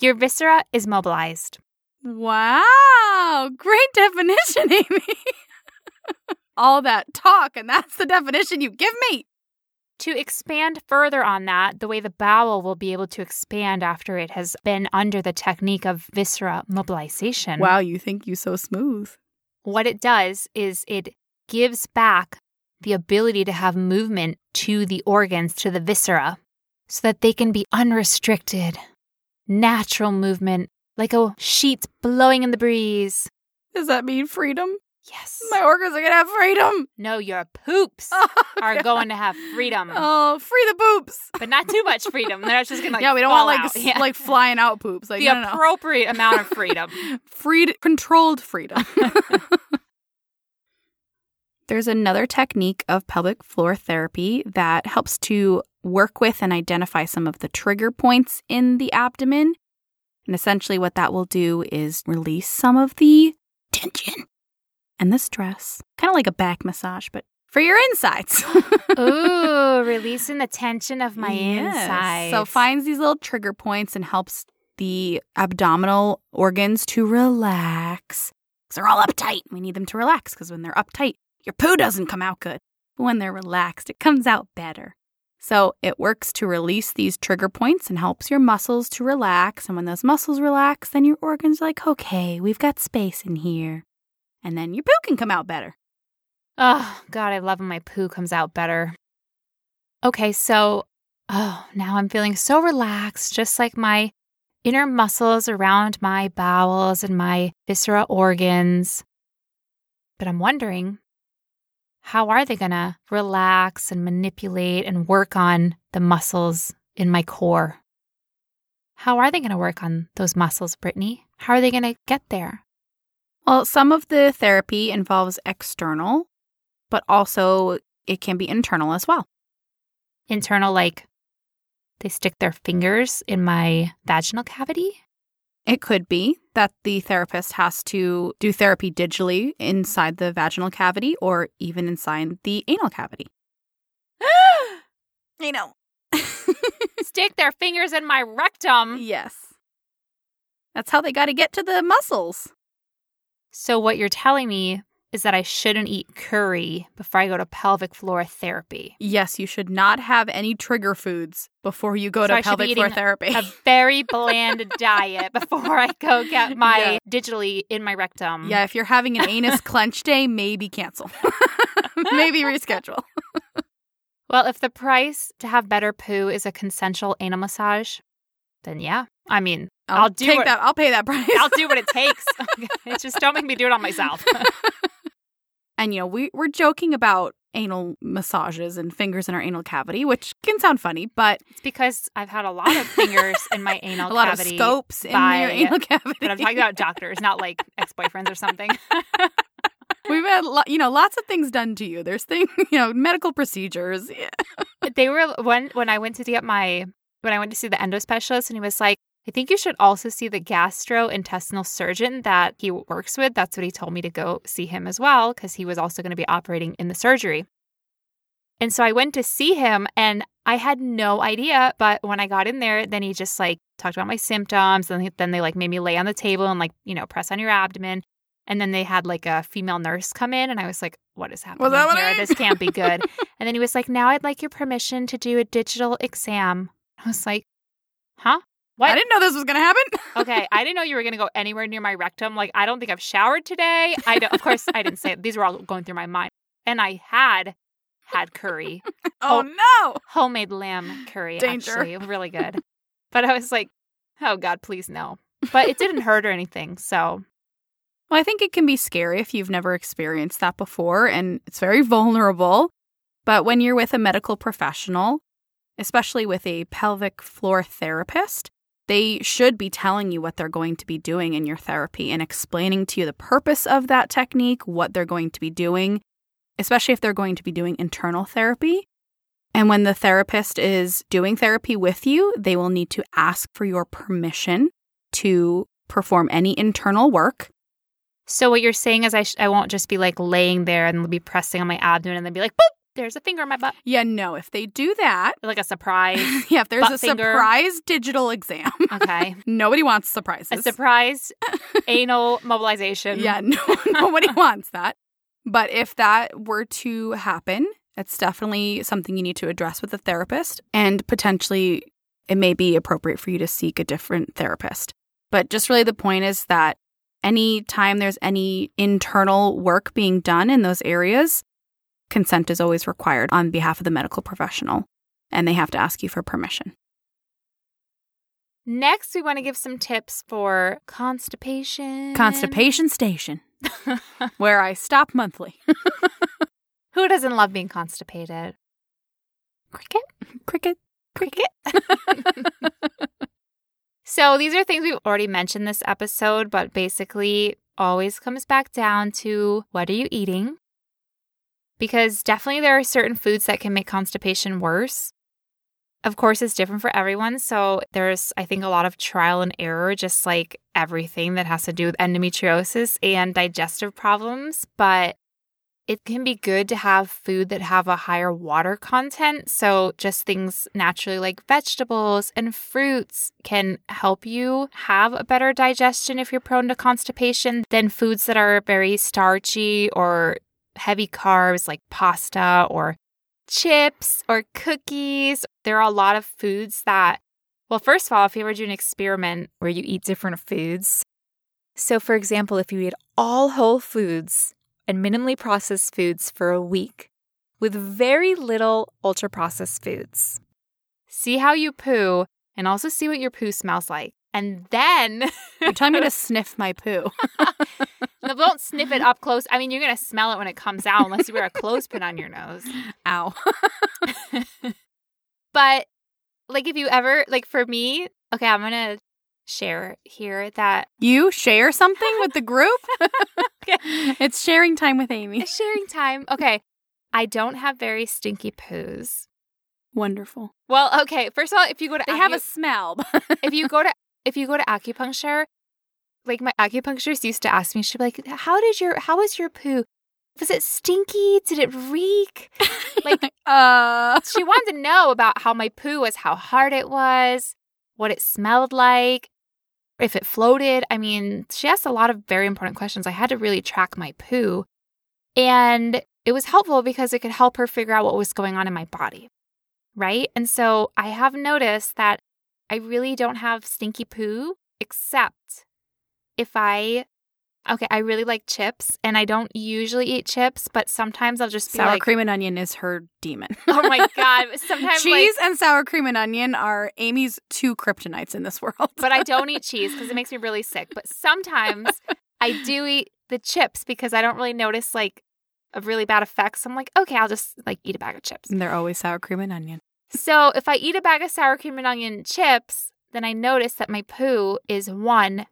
your viscera is mobilized. Wow, great definition, Amy. All that talk, and that's the definition you give me. To expand further on that, the way the bowel will be able to expand after it has been under the technique of viscera mobilization. Wow, you think you so smooth. What it does is it gives back the ability to have movement to the organs, to the viscera, so that they can be unrestricted, natural movement, like a sheet blowing in the breeze. Does that mean freedom? Yes. My organs are gonna have freedom. no, your poops Oh, are God. going to have freedom. Oh, free the poops. But not too much freedom. They're not just gonna like yeah, we don't fall want like s- Yeah. like flying out poops. Like the no, no, no. appropriate amount of freedom. freed controlled freedom. There's another technique of pelvic floor therapy that helps to work with and identify some of the trigger points in the abdomen. And essentially, what that will do is release some of the tension and this dress. kind of like a back massage, but for your insides. Ooh, releasing the tension of my Yes. insides. So finds these little trigger points and helps the abdominal organs to relax. Because they're all uptight. We need them to relax because when they're uptight, your poo doesn't come out good. But when they're relaxed, it comes out better. So it works to release these trigger points and helps your muscles to relax. And when those muscles relax, then your organs are like, okay, we've got space in here. And then your poo can come out better. Oh, God, I love when my poo comes out better. Okay, so, oh, now I'm feeling so relaxed, just like my inner muscles around my bowels and my viscera organs. But I'm wondering, how are they going to relax and manipulate and work on the muscles in my core? How are they going to work on those muscles, Brittany? How are they going to get there? Well, some of the therapy involves external, but also it can be internal as well. internal like they stick their fingers in my vaginal cavity It could be that the therapist has to do therapy digitally inside the vaginal cavity or even inside the anal cavity. I know. stick their fingers in my rectum yes. That's how they got to get to the muscles. So, what you're telling me is that I shouldn't eat curry before I go to pelvic floor therapy. Yes, you should not have any trigger foods before you go So I to be pelvic floor therapy. A very bland diet before I go get my digitally in my rectum. yeah, if you're having an anus clench day, maybe cancel. maybe reschedule. Well, if the price to have better poo is a consensual anal massage, then yeah. I mean, I'll, I'll do take what- that. I'll pay that price. I'll do what it takes. it's just don't make me do it on myself. And you know, we we're joking about anal massages and fingers in our anal cavity, which can sound funny, but it's because I've had a lot of fingers in my anal a lot cavity. of scopes in by- your anal cavity. But I'm talking about doctors, not like ex boyfriends or something. We've had lo- you know lots of things done to you. There's things you know medical procedures. Yeah. they were when when I went to get my when I went to see the endo specialist, and he was like, "I think you should also see the gastrointestinal surgeon that he works with." That's what he told me to go see him as well because he was also going to be operating in the surgery. And so I went to see him, and I had no idea. But when I got in there, then he just like talked about my symptoms, and then they like made me lay on the table and like you know press on your abdomen. And then they had like a female nurse come in, and I was like, "What is happening here? This can't be good." and then he was like, "Now I'd like your permission to do a digital exam." I was like, "Huh? What?" I didn't know this was gonna happen. okay, I didn't know you were going to go anywhere near my rectum. Like, I don't think I've showered today. I don't, of course I didn't say it. These were all going through my mind, and I had had curry, oh, Oh. no! homemade lamb curry, Danger. actually, really good. But I was like, "Oh God, please no!" But it didn't hurt or anything, so Well, I think it can be scary if you've never experienced that before, and it's very vulnerable. But when you're with a medical professional, especially with a pelvic floor therapist, they should be telling you what they're going to be doing in your therapy and explaining to you the purpose of that technique, what they're going to be doing, especially if they're going to be doing internal therapy. And when the therapist is doing therapy with you, they will need to ask for your permission to perform any internal work. So what you're saying is I sh- I won't just be like laying there and be pressing on my abdomen and then be like, boop, there's a finger in my butt, Yeah, no, if they do that, like a surprise. yeah, if there's a finger. surprise digital exam, Okay, nobody wants surprises. a surprise anal mobilization. Yeah, no, nobody wants that. But if that were to happen, it's definitely something you need to address with a therapist, and potentially it may be appropriate for you to seek a different therapist. But just really the point is that anytime there's any internal work being done in those areas, consent is always required on behalf of the medical professional, and they have to ask you for permission. Next, we want to give some tips for constipation. Constipation Station, where I stop monthly. Who doesn't love being constipated? Cricket. Cricket. Cricket. so these are things we've already mentioned this episode, but basically always comes back down to what are you eating? Because definitely there are certain foods that can make constipation worse. Of course, it's different for everyone. So there's, I think, a lot of trial and error, just like everything that has to do with endometriosis and digestive problems. But it can be good to have food that have a higher water content. So just things naturally like vegetables and fruits can help you have a better digestion if you're prone to constipation than foods that are very starchy or heavy carbs like pasta or chips or cookies. There are a lot of foods that, well, first of all, if you ever do an experiment where you eat different foods. So, for example, if you eat all whole foods and minimally processed foods for a week with very little ultra processed foods, see how you poo and also see what your poo smells like. And then, You're telling me to sniff my poo. no, don't sniff it up close. I mean, you're going to smell it when it comes out unless you wear a clothespin on your nose. Ow. But like if you ever like for me, okay, I'm gonna share here that You share something with the group? it's sharing time with Amy. sharing time. Okay. I don't have very stinky poos. Wonderful. Well, okay. First of all, if you go to They have a smell. if you go to if you go to acupuncture, like my acupuncturist used to ask me, she'd be like, "How did your how was your poo? Was it stinky? Did it reek?" Like uh she wanted to know about how my poo was, how hard it was, what it smelled like. if it floated. I mean, she asked a lot of very important questions. I had to really track my poo. And it was helpful because it could help her figure out what was going on in my body. Right. And so I have noticed that I really don't have stinky poo except if I Okay, I really like chips, and I don't usually eat chips, but sometimes I'll just be sour like, cream and onion is her demon. "Oh my god!" Sometimes cheese like, and sour cream and onion are Amy's two kryptonites in this world. but I don't eat cheese because it makes me really sick. But sometimes I do eat the chips because I don't really notice like a really bad effects. So I'm like, okay, I'll just like eat a bag of chips. And they're always sour cream and onion. So if I eat a bag of sour cream and onion chips, then I notice that my poo is one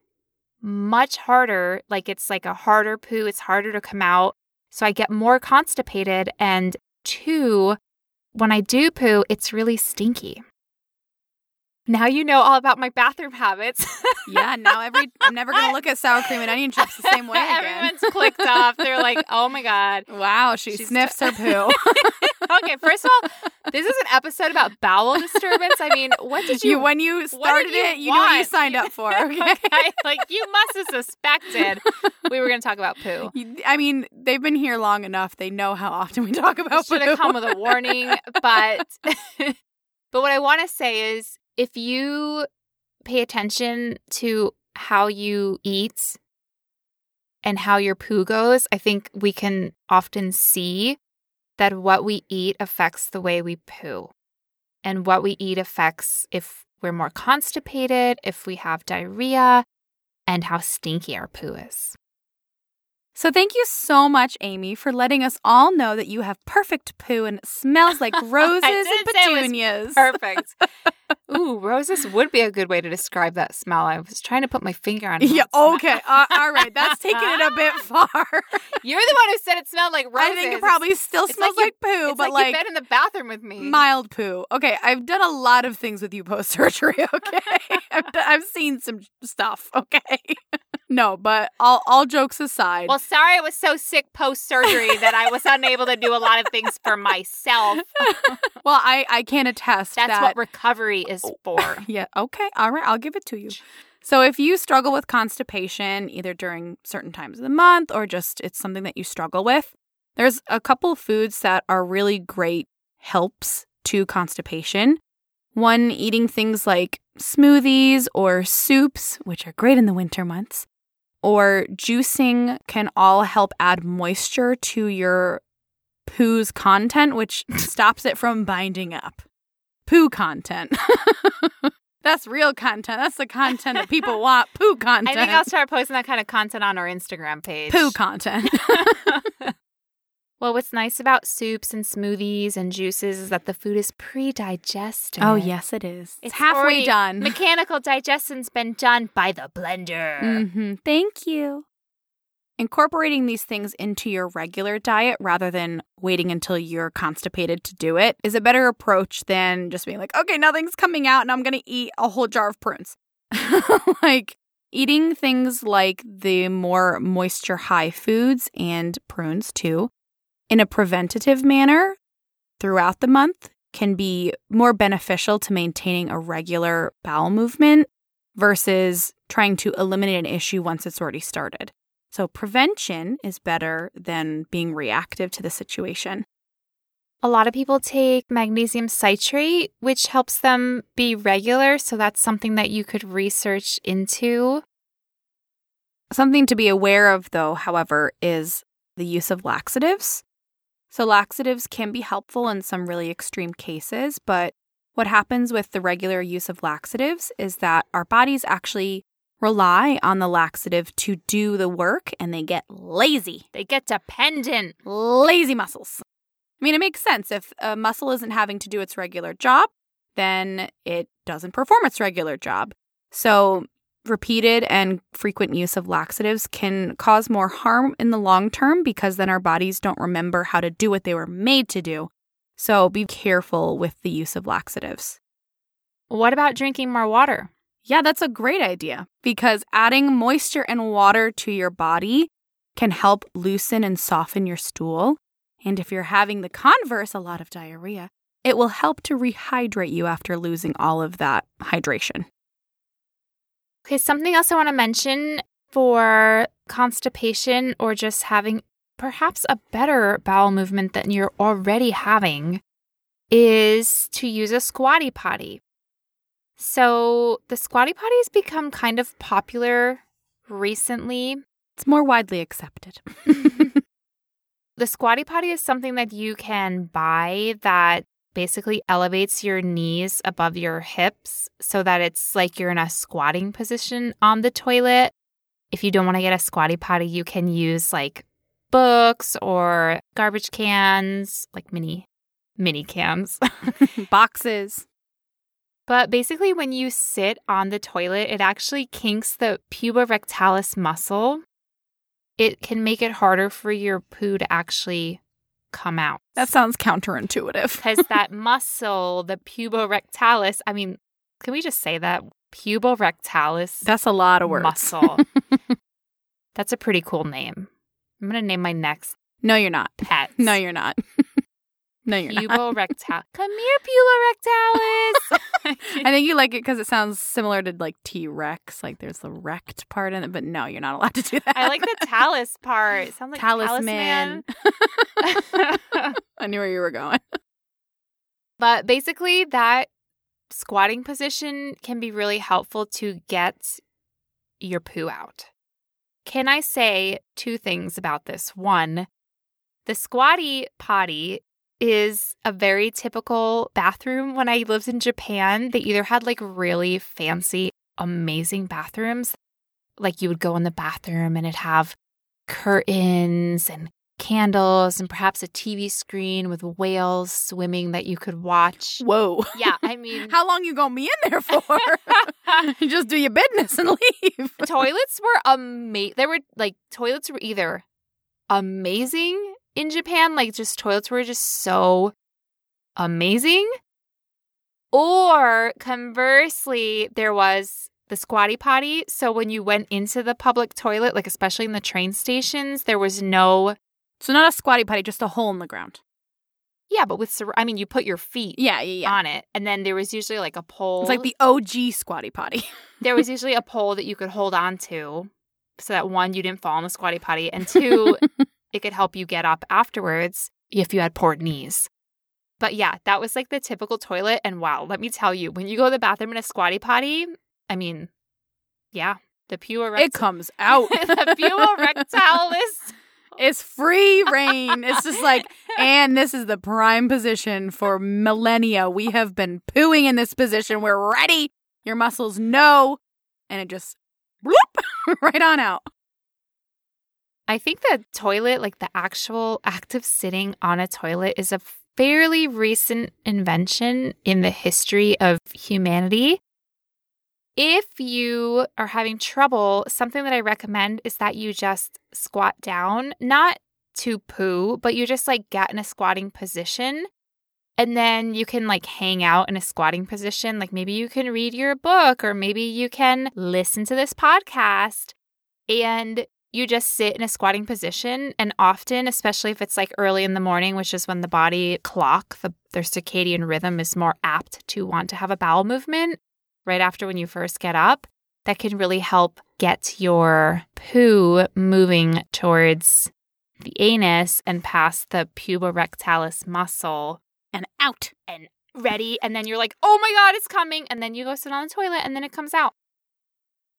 much harder. Like it's like a harder poo. It's harder to come out. So I get more constipated. And two, when I do poo, it's really stinky. Now you know all about my bathroom habits. Yeah, now every I'm never gonna look at sour cream and onion chips the same way again. Everyone's clicked off. They're like, oh my God. Wow, she She's sniffs her poo. okay, first of all, this is an episode about bowel disturbance. I mean, what did you, you when you started you it, you knew what you signed up for. Okay. okay, like you must have suspected we were going to talk about poo. I mean, they've been here long enough. They know how often we talk about Should poo. have come with a warning, but but what I want to say is if you pay attention to how you eat and how your poo goes, I think we can often see that what we eat affects the way we poo. And what we eat affects if we're more constipated, if we have diarrhea, and how stinky our poo is. So thank you so much, Amy, for letting us all know that you have perfect poo and it smells like roses and didn't say it was petunias. Perfect. Ooh, roses would be a good way to describe that smell. I was trying to put my finger on it. Yeah, okay. Uh, all right. That's taking it a bit far. You're the one who said it smelled like roses. I think it probably still It's smells like like, you- poo, but like, like, you've been in the bathroom with me. mild poo. Okay, I've done a lot of things with you post surgery. Okay, I've, I've seen some stuff. Okay, no, but all all jokes aside, well, sorry I was so sick post surgery that I was unable to do a lot of things for myself. well, I I can attest That's that what recovery is oh, for. Yeah, okay. All right, I'll give it to you. So if you struggle with constipation either during certain times of the month or just it's something that you struggle with, there's a couple foods that are really great helps to constipation. One eating things like smoothies or soups, which are great in the winter months, or juicing can all help add moisture to your poo's content, which stops it from binding up. Poo content. That's real content. That's the content that people want. Poo content. I think I'll start posting that kind of content on our Instagram page. poo content. Well, what's nice about soups and smoothies and juices is that the food is pre-digested. oh yes, it is. It's, It's halfway done. Mechanical digestion's been done by the blender. Mm-hmm. Thank you. Incorporating these things into your regular diet rather than waiting until you're constipated to do it is a better approach than just being like, okay, nothing's coming out and I'm going to eat a whole jar of prunes. like eating things like the more moisture high foods and prunes too in a preventative manner throughout the month can be more beneficial to maintaining a regular bowel movement versus trying to eliminate an issue once it's already started. So, prevention is better than being reactive to the situation. A lot of people take magnesium citrate, which helps them be regular. So that's something that you could research into. Something to be aware of, though, however, is the use of laxatives. So, laxatives can be helpful in some really extreme cases, but what happens with the regular use of laxatives is that our bodies actually rely on the laxative to do the work and they get lazy. They get dependent. lazy muscles. I mean, it makes sense. If a muscle isn't having to do its regular job, then it doesn't perform its regular job. So, repeated and frequent use of laxatives can cause more harm in the long term because then our bodies don't remember how to do what they were made to do. So, be careful with the use of laxatives. What about drinking more water? Yeah, that's a great idea because adding moisture and water to your body can help loosen and soften your stool. And if you're having the converse, a lot of diarrhea, it will help to rehydrate you after losing all of that hydration. Okay, something else I want to mention for constipation or just having perhaps a better bowel movement than you're already having is to use a squatty potty. So, the squatty potty has become kind of popular recently. It's more widely accepted. the squatty potty is something that you can buy that basically elevates your knees above your hips so that it's like you're in a squatting position on the toilet. If you don't want to get a squatty potty, you can use like books or garbage cans, like mini mini cans, boxes. But basically when you sit on the toilet, it actually kinks the puborectalis muscle. It can make it harder for your poo to actually come out. That sounds counterintuitive. Because that muscle, the puborectalis, I mean, can we just say that? Puborectalis. That's a lot of words. Muscle. That's a pretty cool name. I'm going to name my next No, you're not. pet. No, you're not. no, you're not. Puborectalis. Come here, puborectalis. I think you like it because it sounds similar to like T Rex. Like there's the rect part in it, but no, you're not allowed to do that. I like the talus part. It sounds like talisman. talisman. I knew where you were going. But basically, that squatting position can be really helpful to get your poo out. Can I say two things about this? One, the squatty potty is a very typical bathroom. When I lived in Japan, they either had like really fancy, amazing bathrooms, like you would go in the bathroom and it'd have curtains and candles and perhaps a TV screen with whales swimming that you could watch. Whoa. Yeah, I mean, How long you gonna be in there for? Just do your business and leave. toilets were amazing. There were like toilets were either amazing in Japan, like just toilets were just so amazing, or conversely, there was the squatty potty. So when you went into the public toilet, like especially in the train stations, there was no So not a squatty potty, just a hole in the ground. yeah, but with I mean, you put your feet Yeah, yeah, yeah. on it, and then there was usually like a pole. It's like the OG squatty potty. there was usually a pole that you could hold on to so that one, you didn't fall in the squatty potty, and two, it could help you get up afterwards if you had poor knees. But yeah, that was like the typical toilet. And wow, let me tell you, when you go to the bathroom in a squatty potty, I mean, yeah, the pure it comes out. the puborectalis. It's free reign. It's just like, and this is the prime position for millennia. We have been pooing in this position. We're ready. Your muscles know. And it just bloop right on out. I think the toilet, like the actual act of sitting on a toilet, is a fairly recent invention in the history of humanity. If you are having trouble, something that I recommend is that you just squat down, not to poo, but you just like get in a squatting position. And then you can like hang out in a squatting position. Like maybe you can read your book or maybe you can listen to this podcast. And you just sit in a squatting position and often especially if it's like early in the morning which is when the body clock the, their circadian rhythm is more apt to want to have a bowel movement right after when you first get up that can really help get your poo moving towards the anus and past the puborectalis muscle And out. and ready and then you're like oh my god it's coming and then you go sit on the toilet and then it comes out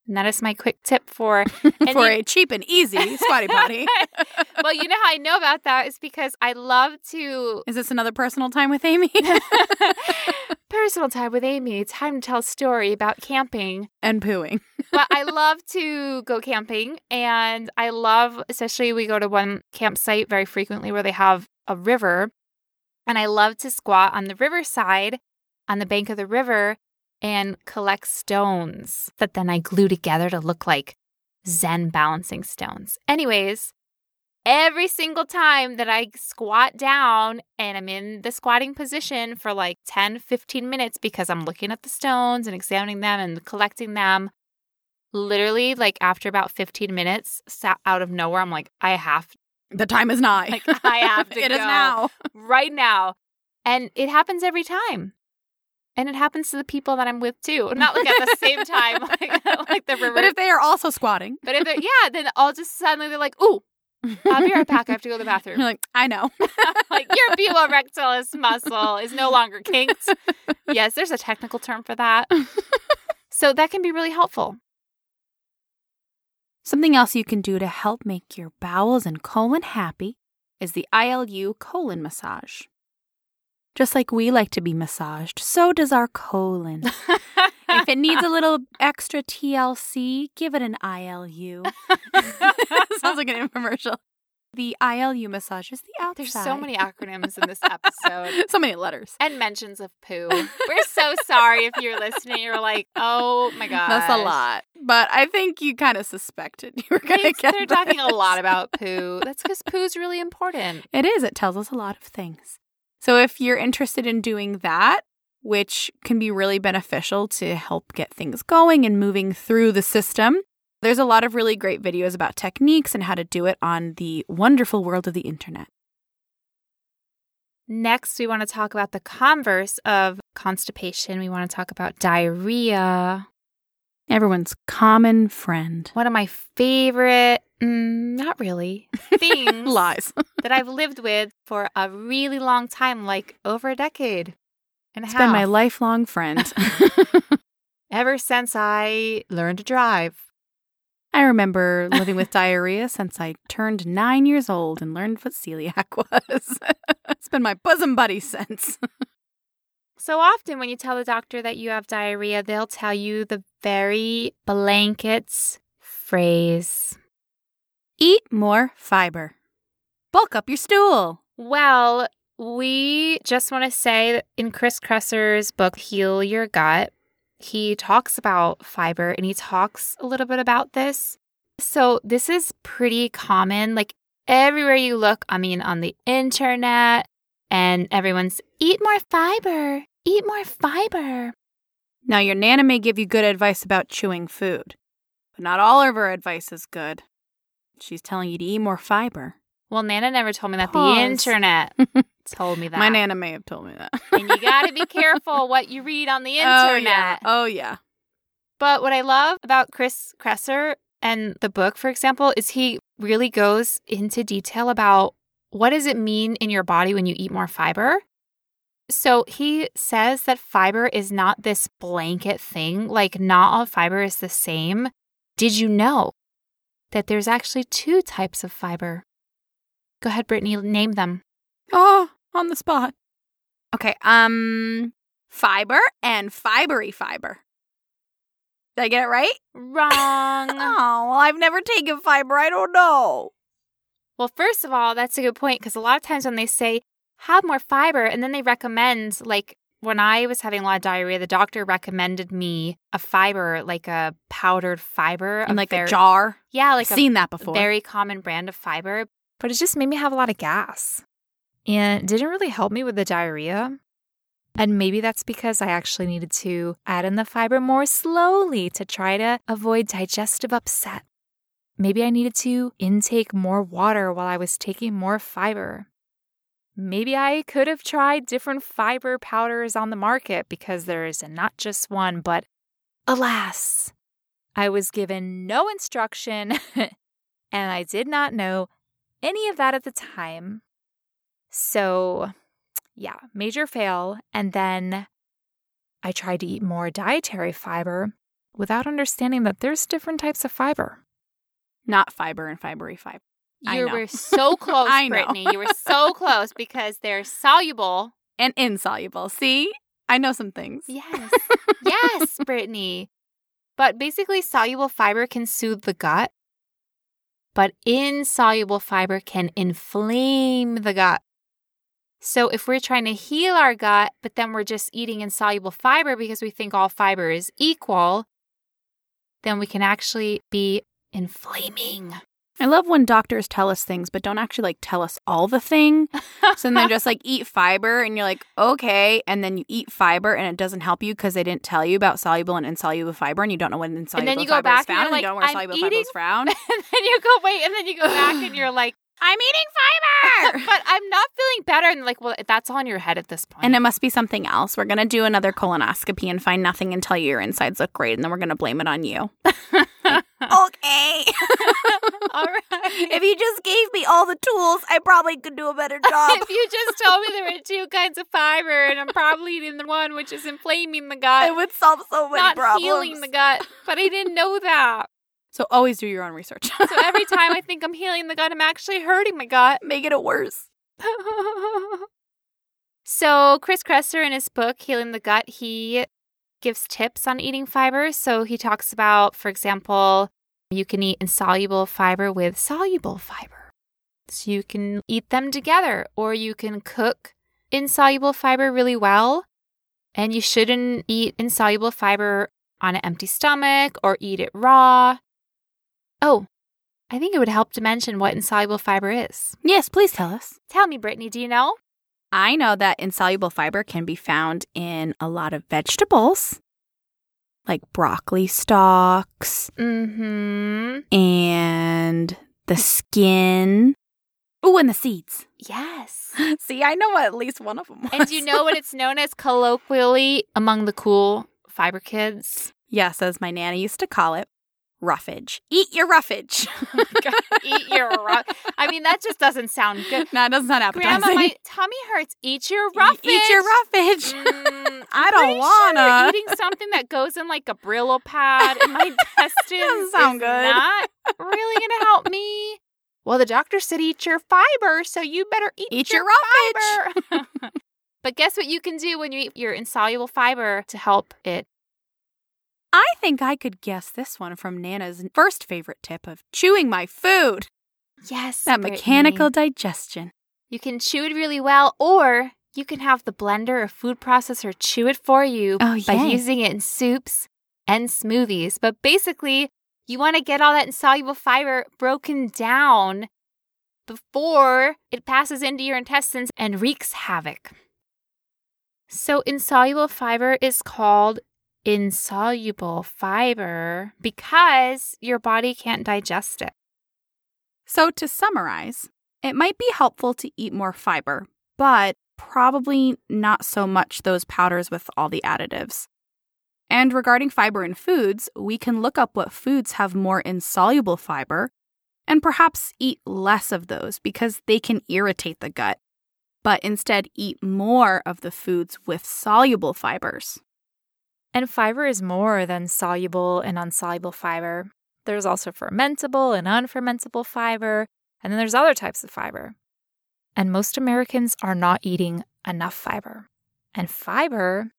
and that is my quick tip for for a cheap and easy squatty potty. well, you know how I know about that is because I love to Is this another personal time with Amy? personal time with Amy. Time to tell a story about camping. and pooing. But I love to go camping and I love especially we go to one campsite very frequently where they have a river and I love to squat on the riverside on the bank of the river and collect stones that then I glue together to look like Zen balancing stones. Anyways, every single time that I squat down and I'm in the squatting position for like 10, 15 minutes because I'm looking at the stones and examining them and collecting them, literally, like after about 15 minutes, sat out of nowhere, I'm like, I have The time is nigh. Like, I have to It is now. right now. And it happens every time. And it happens to the people that I'm with too. Not like at the same time, like, like the river. But if they are also squatting, But if it, yeah, then all just suddenly they're like, "Ooh, I'll be right back. I have to go to the you're bathroom." like, I know. like your puborectalis muscle is no longer kinked. Yes, there's a technical term for that. So that can be really helpful. Something else you can do to help make your bowels and colon happy is the ILU colon massage. Just like we like to be massaged, so does our colon. if it needs a little extra TLC, give it an ILU. Sounds like an infomercial. The ILU massage is the outside. There's so many acronyms in this episode. so many letters. and mentions of poo. We're so sorry if you're listening. You're like, oh my god, That's a lot. But I think you kind of suspected you were going to get They're talking a lot about poo. That's because poo's really important. It is. It tells us a lot of things. So if you're interested in doing that, which can be really beneficial to help get things going and moving through the system, there's a lot of really great videos about techniques and how to do it on the wonderful world of the internet. Next, we want to talk about the converse of constipation. We want to talk about diarrhea. Everyone's common friend. One of my favorite, mm, not really, things Lies. that I've lived with for a really long time, like over a decade and a It's half. been my lifelong friend. ever since I learned to drive. I remember living with diarrhea since I turned nine years old and learned what celiac was. it's been my bosom buddy since. So often, when you tell the doctor that you have diarrhea, they'll tell you the very blankets phrase. Eat more fiber. Bulk up your stool. Well, we just want to say that in Chris Kresser's book, Heal Your Gut, he talks about fiber and he talks a little bit about this. So, this is pretty common. Like everywhere you look, I mean, on the internet, and everyone's eat more fiber, eat more fiber. Now, your Nana may give you good advice about chewing food, but not all of her advice is good. She's telling you to eat more fiber. Well, Nana never told me that. Pause. The internet told me that. My Nana may have told me that. and you got to be careful what you read on the internet. Oh, yeah. Oh, yeah. But what I love about Chris Kresser and the book, for example, is he really goes into detail about what does it mean in your body when you eat more fiber. So he says that fiber is not this blanket thing, like not all fiber is the same. Did you know that there's actually two types of fiber? Go ahead, Brittany, name them. Oh, on the spot. Okay, um, fiber and fibery fiber. Did I get it right? Wrong. Oh, well, I've never taken fiber. I don't know. Well, first of all, that's a good point because a lot of times when they say have more fiber and then they recommend, like when I was having a lot of diarrhea, the doctor recommended me a fiber, like a powdered fiber. In like very, a jar. Yeah, like I've a seen that before. very common brand of fiber, but it just made me have a lot of gas and didn't really help me with the diarrhea. And maybe that's because I actually needed to add in the fiber more slowly to try to avoid digestive upset. Maybe I needed to intake more water while I was taking more fiber. Maybe I could have tried different fiber powders on the market because there is not just one, but alas, I was given no instruction and I did not know any of that at the time. So, yeah, major fail. And then I tried to eat more dietary fiber without understanding that there's different types of fiber. Not fiber and fibery fiber. You were so close. Brittany. You were so close because they're soluble. And insoluble. See? I know some things. Yes. yes, Brittany. But basically, soluble fiber can soothe the gut, but insoluble fiber can inflame the gut. So, if we're trying to heal our gut, but then we're just eating insoluble fiber because we think all fiber is equal, then we can actually be inflaming. I love when doctors tell us things, but don't actually like tell us all the thing. So then they're just like eat fiber, and you're like, okay. And then you eat fiber, and it doesn't help you because they didn't tell you about soluble and insoluble fiber, and you don't know when insoluble then you go fiber back is and found, you're and you like, don't know where "I'm soluble fiber is found. and then you go, wait, and then you go back and you're like, I'm eating fiber. but I'm not feeling better. And like, well, that's all in your head at this point. and it must be something else. We're going to do another colonoscopy and find nothing and tell you your insides look great. And then we're going to blame it on you. Okay. all right. if you just gave me all the tools, I probably could do a better job. if you just told me there were two kinds of fiber and I'm probably eating the one which is inflaming the gut, it would solve so many not problems. healing the gut. But I didn't know that. So always do your own research. So every time I think I'm healing the gut, I'm actually hurting my gut. Making it worse. so Chris Kresser in his book Healing the Gut, he gives tips on eating fiber. So he talks about, for example, you can eat insoluble fiber with soluble fiber. So you can eat them together, or you can cook insoluble fiber really well. And you shouldn't eat insoluble fiber on an empty stomach or eat it raw. Oh, I think it would help to mention what insoluble fiber is. yes, please tell us. Tell me, Brittany, do you know? I know that insoluble fiber can be found in a lot of vegetables, like broccoli stalks Mm-hmm. and the skin. Oh, and the seeds. Yes. See, I know at least one of them was. And do you know what it's known as colloquially among the cool fiber kids? yes, as my nanny used to call it, roughage. Eat your roughage. Eat your rough. I mean, that just doesn't sound good. no, it doesn't sound appetizing. Grandma, my tummy hurts. Eat your roughage. Eat your roughage. Mm, I don't wanna. Sure eating something that goes in like a Brillo pad in my intestines Doesn't sound is good. not really gonna help me. Well, the doctor said eat your fiber, so you better eat, Eat your roughage. fiber. but guess what you can do when you eat your insoluble fiber to help it? I think I could guess this one from Nana's first favorite tip of chewing my food. Yes, That Brittany. mechanical digestion. You can chew it really well, or you can have the blender or food processor chew it for you Oh, by using it in soups and smoothies. But basically, you want to get all that insoluble fiber broken down before it passes into your intestines and wreaks havoc. So, insoluble fiber is called insoluble fiber because your body can't digest it. So, to summarize, it might be helpful to eat more fiber, but probably not so much those powders with all the additives. And regarding fiber in foods, we can look up what foods have more insoluble fiber and perhaps eat less of those because they can irritate the gut, but instead eat more of the foods with soluble fibers. And fiber is more than soluble and unsoluble fiber. There's also fermentable and unfermentable fiber, and then there's other types of fiber. And most Americans are not eating enough fiber. And fiber,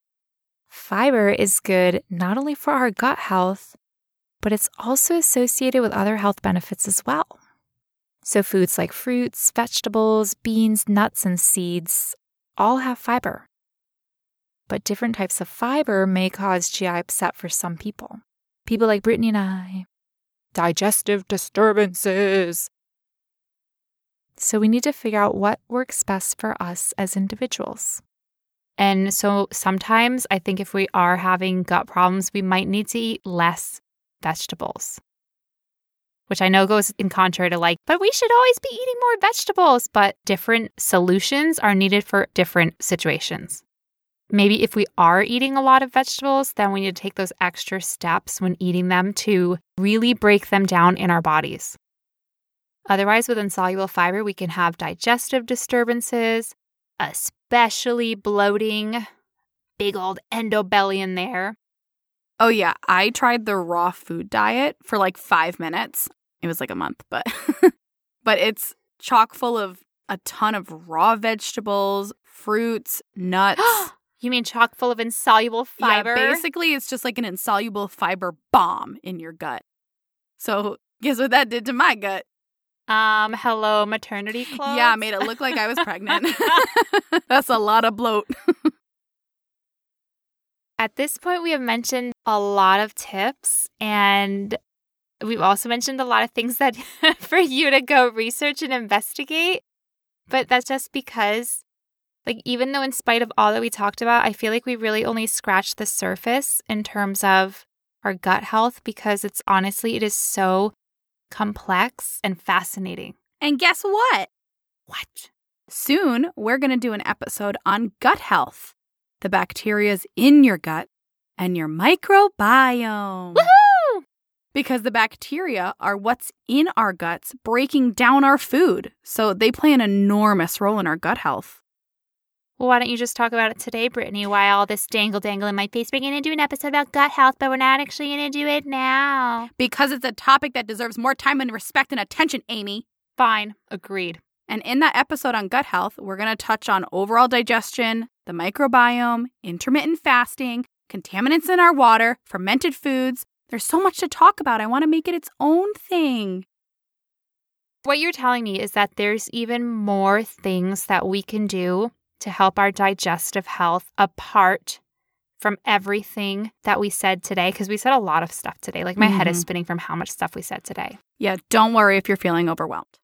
fiber is good not only for our gut health, but it's also associated with other health benefits as well. So foods like fruits, vegetables, beans, nuts, and seeds all have fiber but different types of fiber may cause GI upset for some people. People like Brittany and I. Digestive disturbances. So we need to figure out what works best for us as individuals. And so sometimes I think if we are having gut problems, we might need to eat less vegetables. Which I know goes in contrary to like, but we should always be eating more vegetables. But different solutions are needed for different situations maybe if we are eating a lot of vegetables, then we need to take those extra steps when eating them to really break them down in our bodies. Otherwise, with insoluble fiber, we can have digestive disturbances, especially bloating, big old endobelly in there. Oh, yeah. I tried the raw food diet for like five minutes. It was like a month, but but it's chock full of a ton of raw vegetables, fruits, nuts. You mean chock full of insoluble fiber? Yeah, basically, it's just like an insoluble fiber bomb in your gut. So, guess what that did to my gut? um, hello, maternity clothes. Yeah, made it look like I was pregnant. That's a lot of bloat. At this point, we have mentioned a lot of tips and we've also mentioned a lot of things that for you to go research and investigate. But that's just because, like, even though in spite of all that we talked about, I feel like we really only scratched the surface in terms of our gut health because it's honestly, it is so complex and fascinating. And guess what? What? Soon, we're going to do an episode on gut health, the bacteria's in your gut, and your microbiome. Woohoo! Because the bacteria are what's in our guts breaking down our food. So they play an enormous role in our gut health. Well, why don't you just talk about it today, Brittany? Why all this dangle dangle in my face? We're going to do an episode about gut health, but we're not actually going to do it now. Because it's a topic that deserves more time and respect and attention, Amy. Fine. Agreed. And in that episode on gut health, we're going to touch on overall digestion, the microbiome, intermittent fasting, contaminants in our water, fermented foods. There's so much to talk about. I want to make it its own thing. What you're telling me is that there's even more things that we can do to help our digestive health apart from everything that we said today because we said a lot of stuff today. Like my mm-hmm. head is mm-hmm. spinning from how much stuff we said today. Yeah, don't worry if you're feeling overwhelmed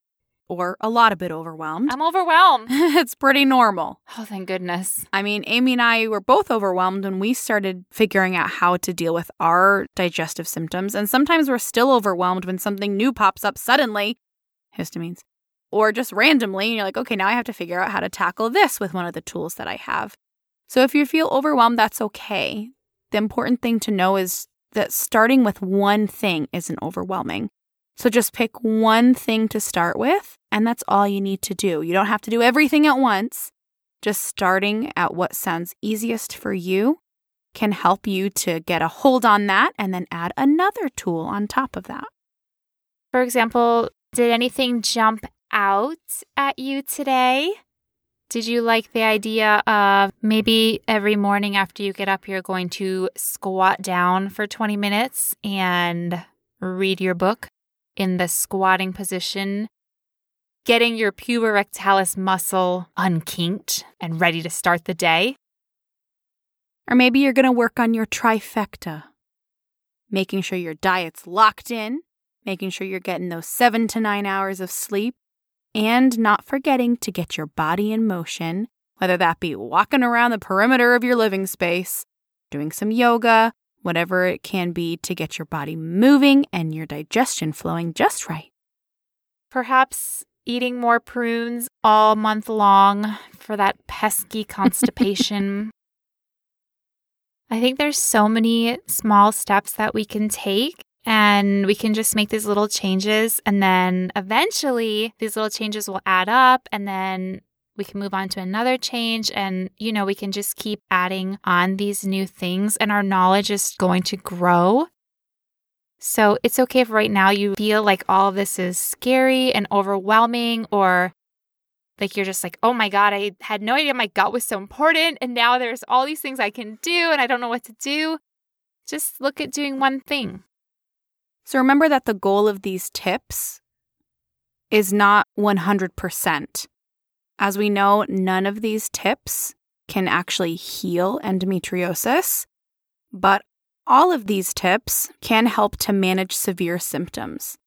or a lot a bit overwhelmed. I'm overwhelmed. it's pretty normal. Oh, thank goodness. I mean, Amy and I were both overwhelmed when we started figuring out how to deal with our digestive symptoms. And sometimes we're still overwhelmed when something new pops up suddenly, histamines, or just randomly. And you're like, okay, now I have to figure out how to tackle this with one of the tools that I have. So if you feel overwhelmed, that's okay. The important thing to know is that starting with one thing isn't overwhelming. So just pick one thing to start with, and that's all you need to do. You don't have to do everything at once. Just starting at what sounds easiest for you can help you to get a hold on that and then add another tool on top of that. For example, did anything jump out at you today? Did you like the idea of maybe every morning after you get up, you're going to squat down for 20 minutes and read your book? in the squatting position, getting your puborectalis muscle unkinked and ready to start the day. Or maybe you're going to work on your trifecta, making sure your diet's locked in, making sure you're getting those seven to nine hours of sleep, and not forgetting to get your body in motion, whether that be walking around the perimeter of your living space, doing some yoga, whatever it can be to get your body moving and your digestion flowing just right. Perhaps eating more prunes all month long for that pesky constipation. I think there's so many small steps that we can take and we can just make these little changes and then eventually these little changes will add up and then we can move on to another change and you know we can just keep adding on these new things and our knowledge is going to grow. So it's okay if right now you feel like all of this is scary and overwhelming or like you're just like oh my god i had no idea my gut was so important and now there's all these things i can do and i don't know what to do. Just look at doing one thing so remember that the goal of these tips is not 100% as we know, none of these tips can actually heal endometriosis, but all of these tips can help to manage severe symptoms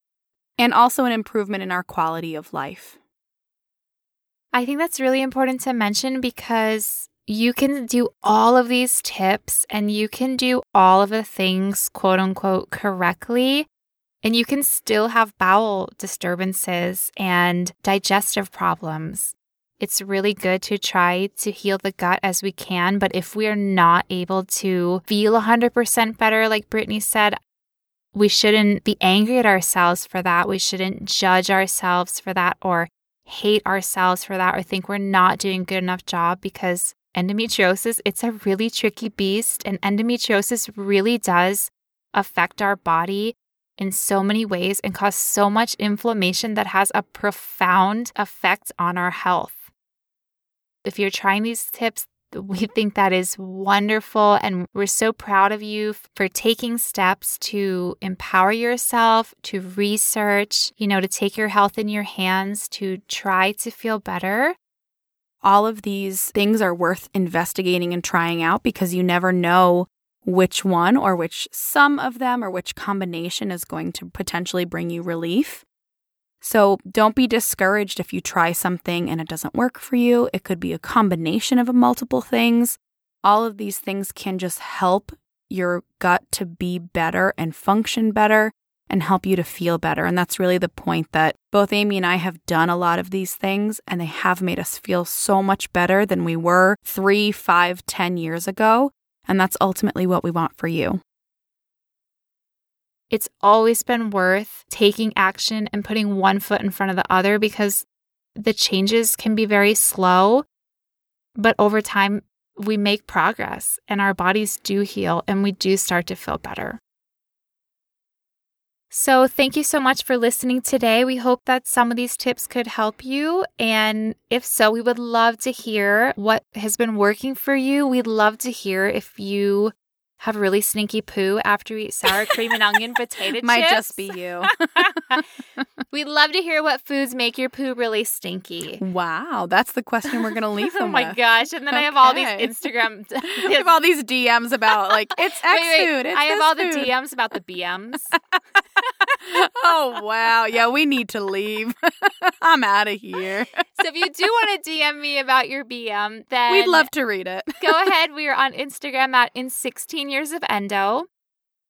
and also an improvement in our quality of life. I think that's really important to mention because you can do all of these tips and you can do all of the things, quote unquote, correctly. And you can still have bowel disturbances and digestive problems it's really good to try to heal the gut as we can. But if we are not able to feel 100% better, like Brittany said, we shouldn't be angry at ourselves for that. We shouldn't judge ourselves for that or hate ourselves for that or think we're not doing a good enough job because endometriosis, it's a really tricky beast. And endometriosis really does affect our body in so many ways and cause so much inflammation that has a profound effect on our health if you're trying these tips, we think that is wonderful. And we're so proud of you for taking steps to empower yourself, to research, you know, to take your health in your hands, to try to feel better. All of these things are worth investigating and trying out because you never know which one or which some of them or which combination is going to potentially bring you relief. So don't be discouraged if you try something and it doesn't work for you. It could be a combination of multiple things. All of these things can just help your gut to be better and function better. And help you to feel better. And that's really the point that both Amy and I have done a lot of these things, and they have made us feel so much better than we were three, five, ten years ago. And that's ultimately what we want for you. It's always been worth taking action and putting one foot in front of the other because the changes can be very slow. But over time, we make progress and our bodies do heal and we do start to feel better. So, thank you so much for listening today. We hope that some of these tips could help you. And if so, we would love to hear what has been working for you. We'd love to hear if you have really stinky poo after you eat sour cream and onion potato Might chips. just be you. We'd love to hear what foods make your poo really stinky. wow, that's the question we're going to leave oh them oh my with. gosh. And then I have all these Instagram. I have all these DMs about like it's X Wait, wait, food. It's I have all the. DMs about the BMs. Oh wow, yeah, we need to leave. I'm out of here. so if you do want to DM me about your BM, then We'd love to read it. go ahead. We are on Instagram at in 16 years of endo.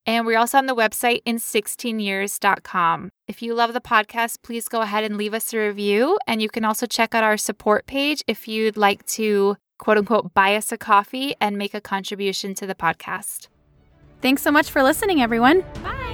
And we're also on the website in 16years.com. If you love the podcast, please go ahead and leave us a review. And you can also check out our support page if you'd like to quote unquote buy us a coffee and make a contribution to the podcast. Thanks so much for listening, everyone. Bye.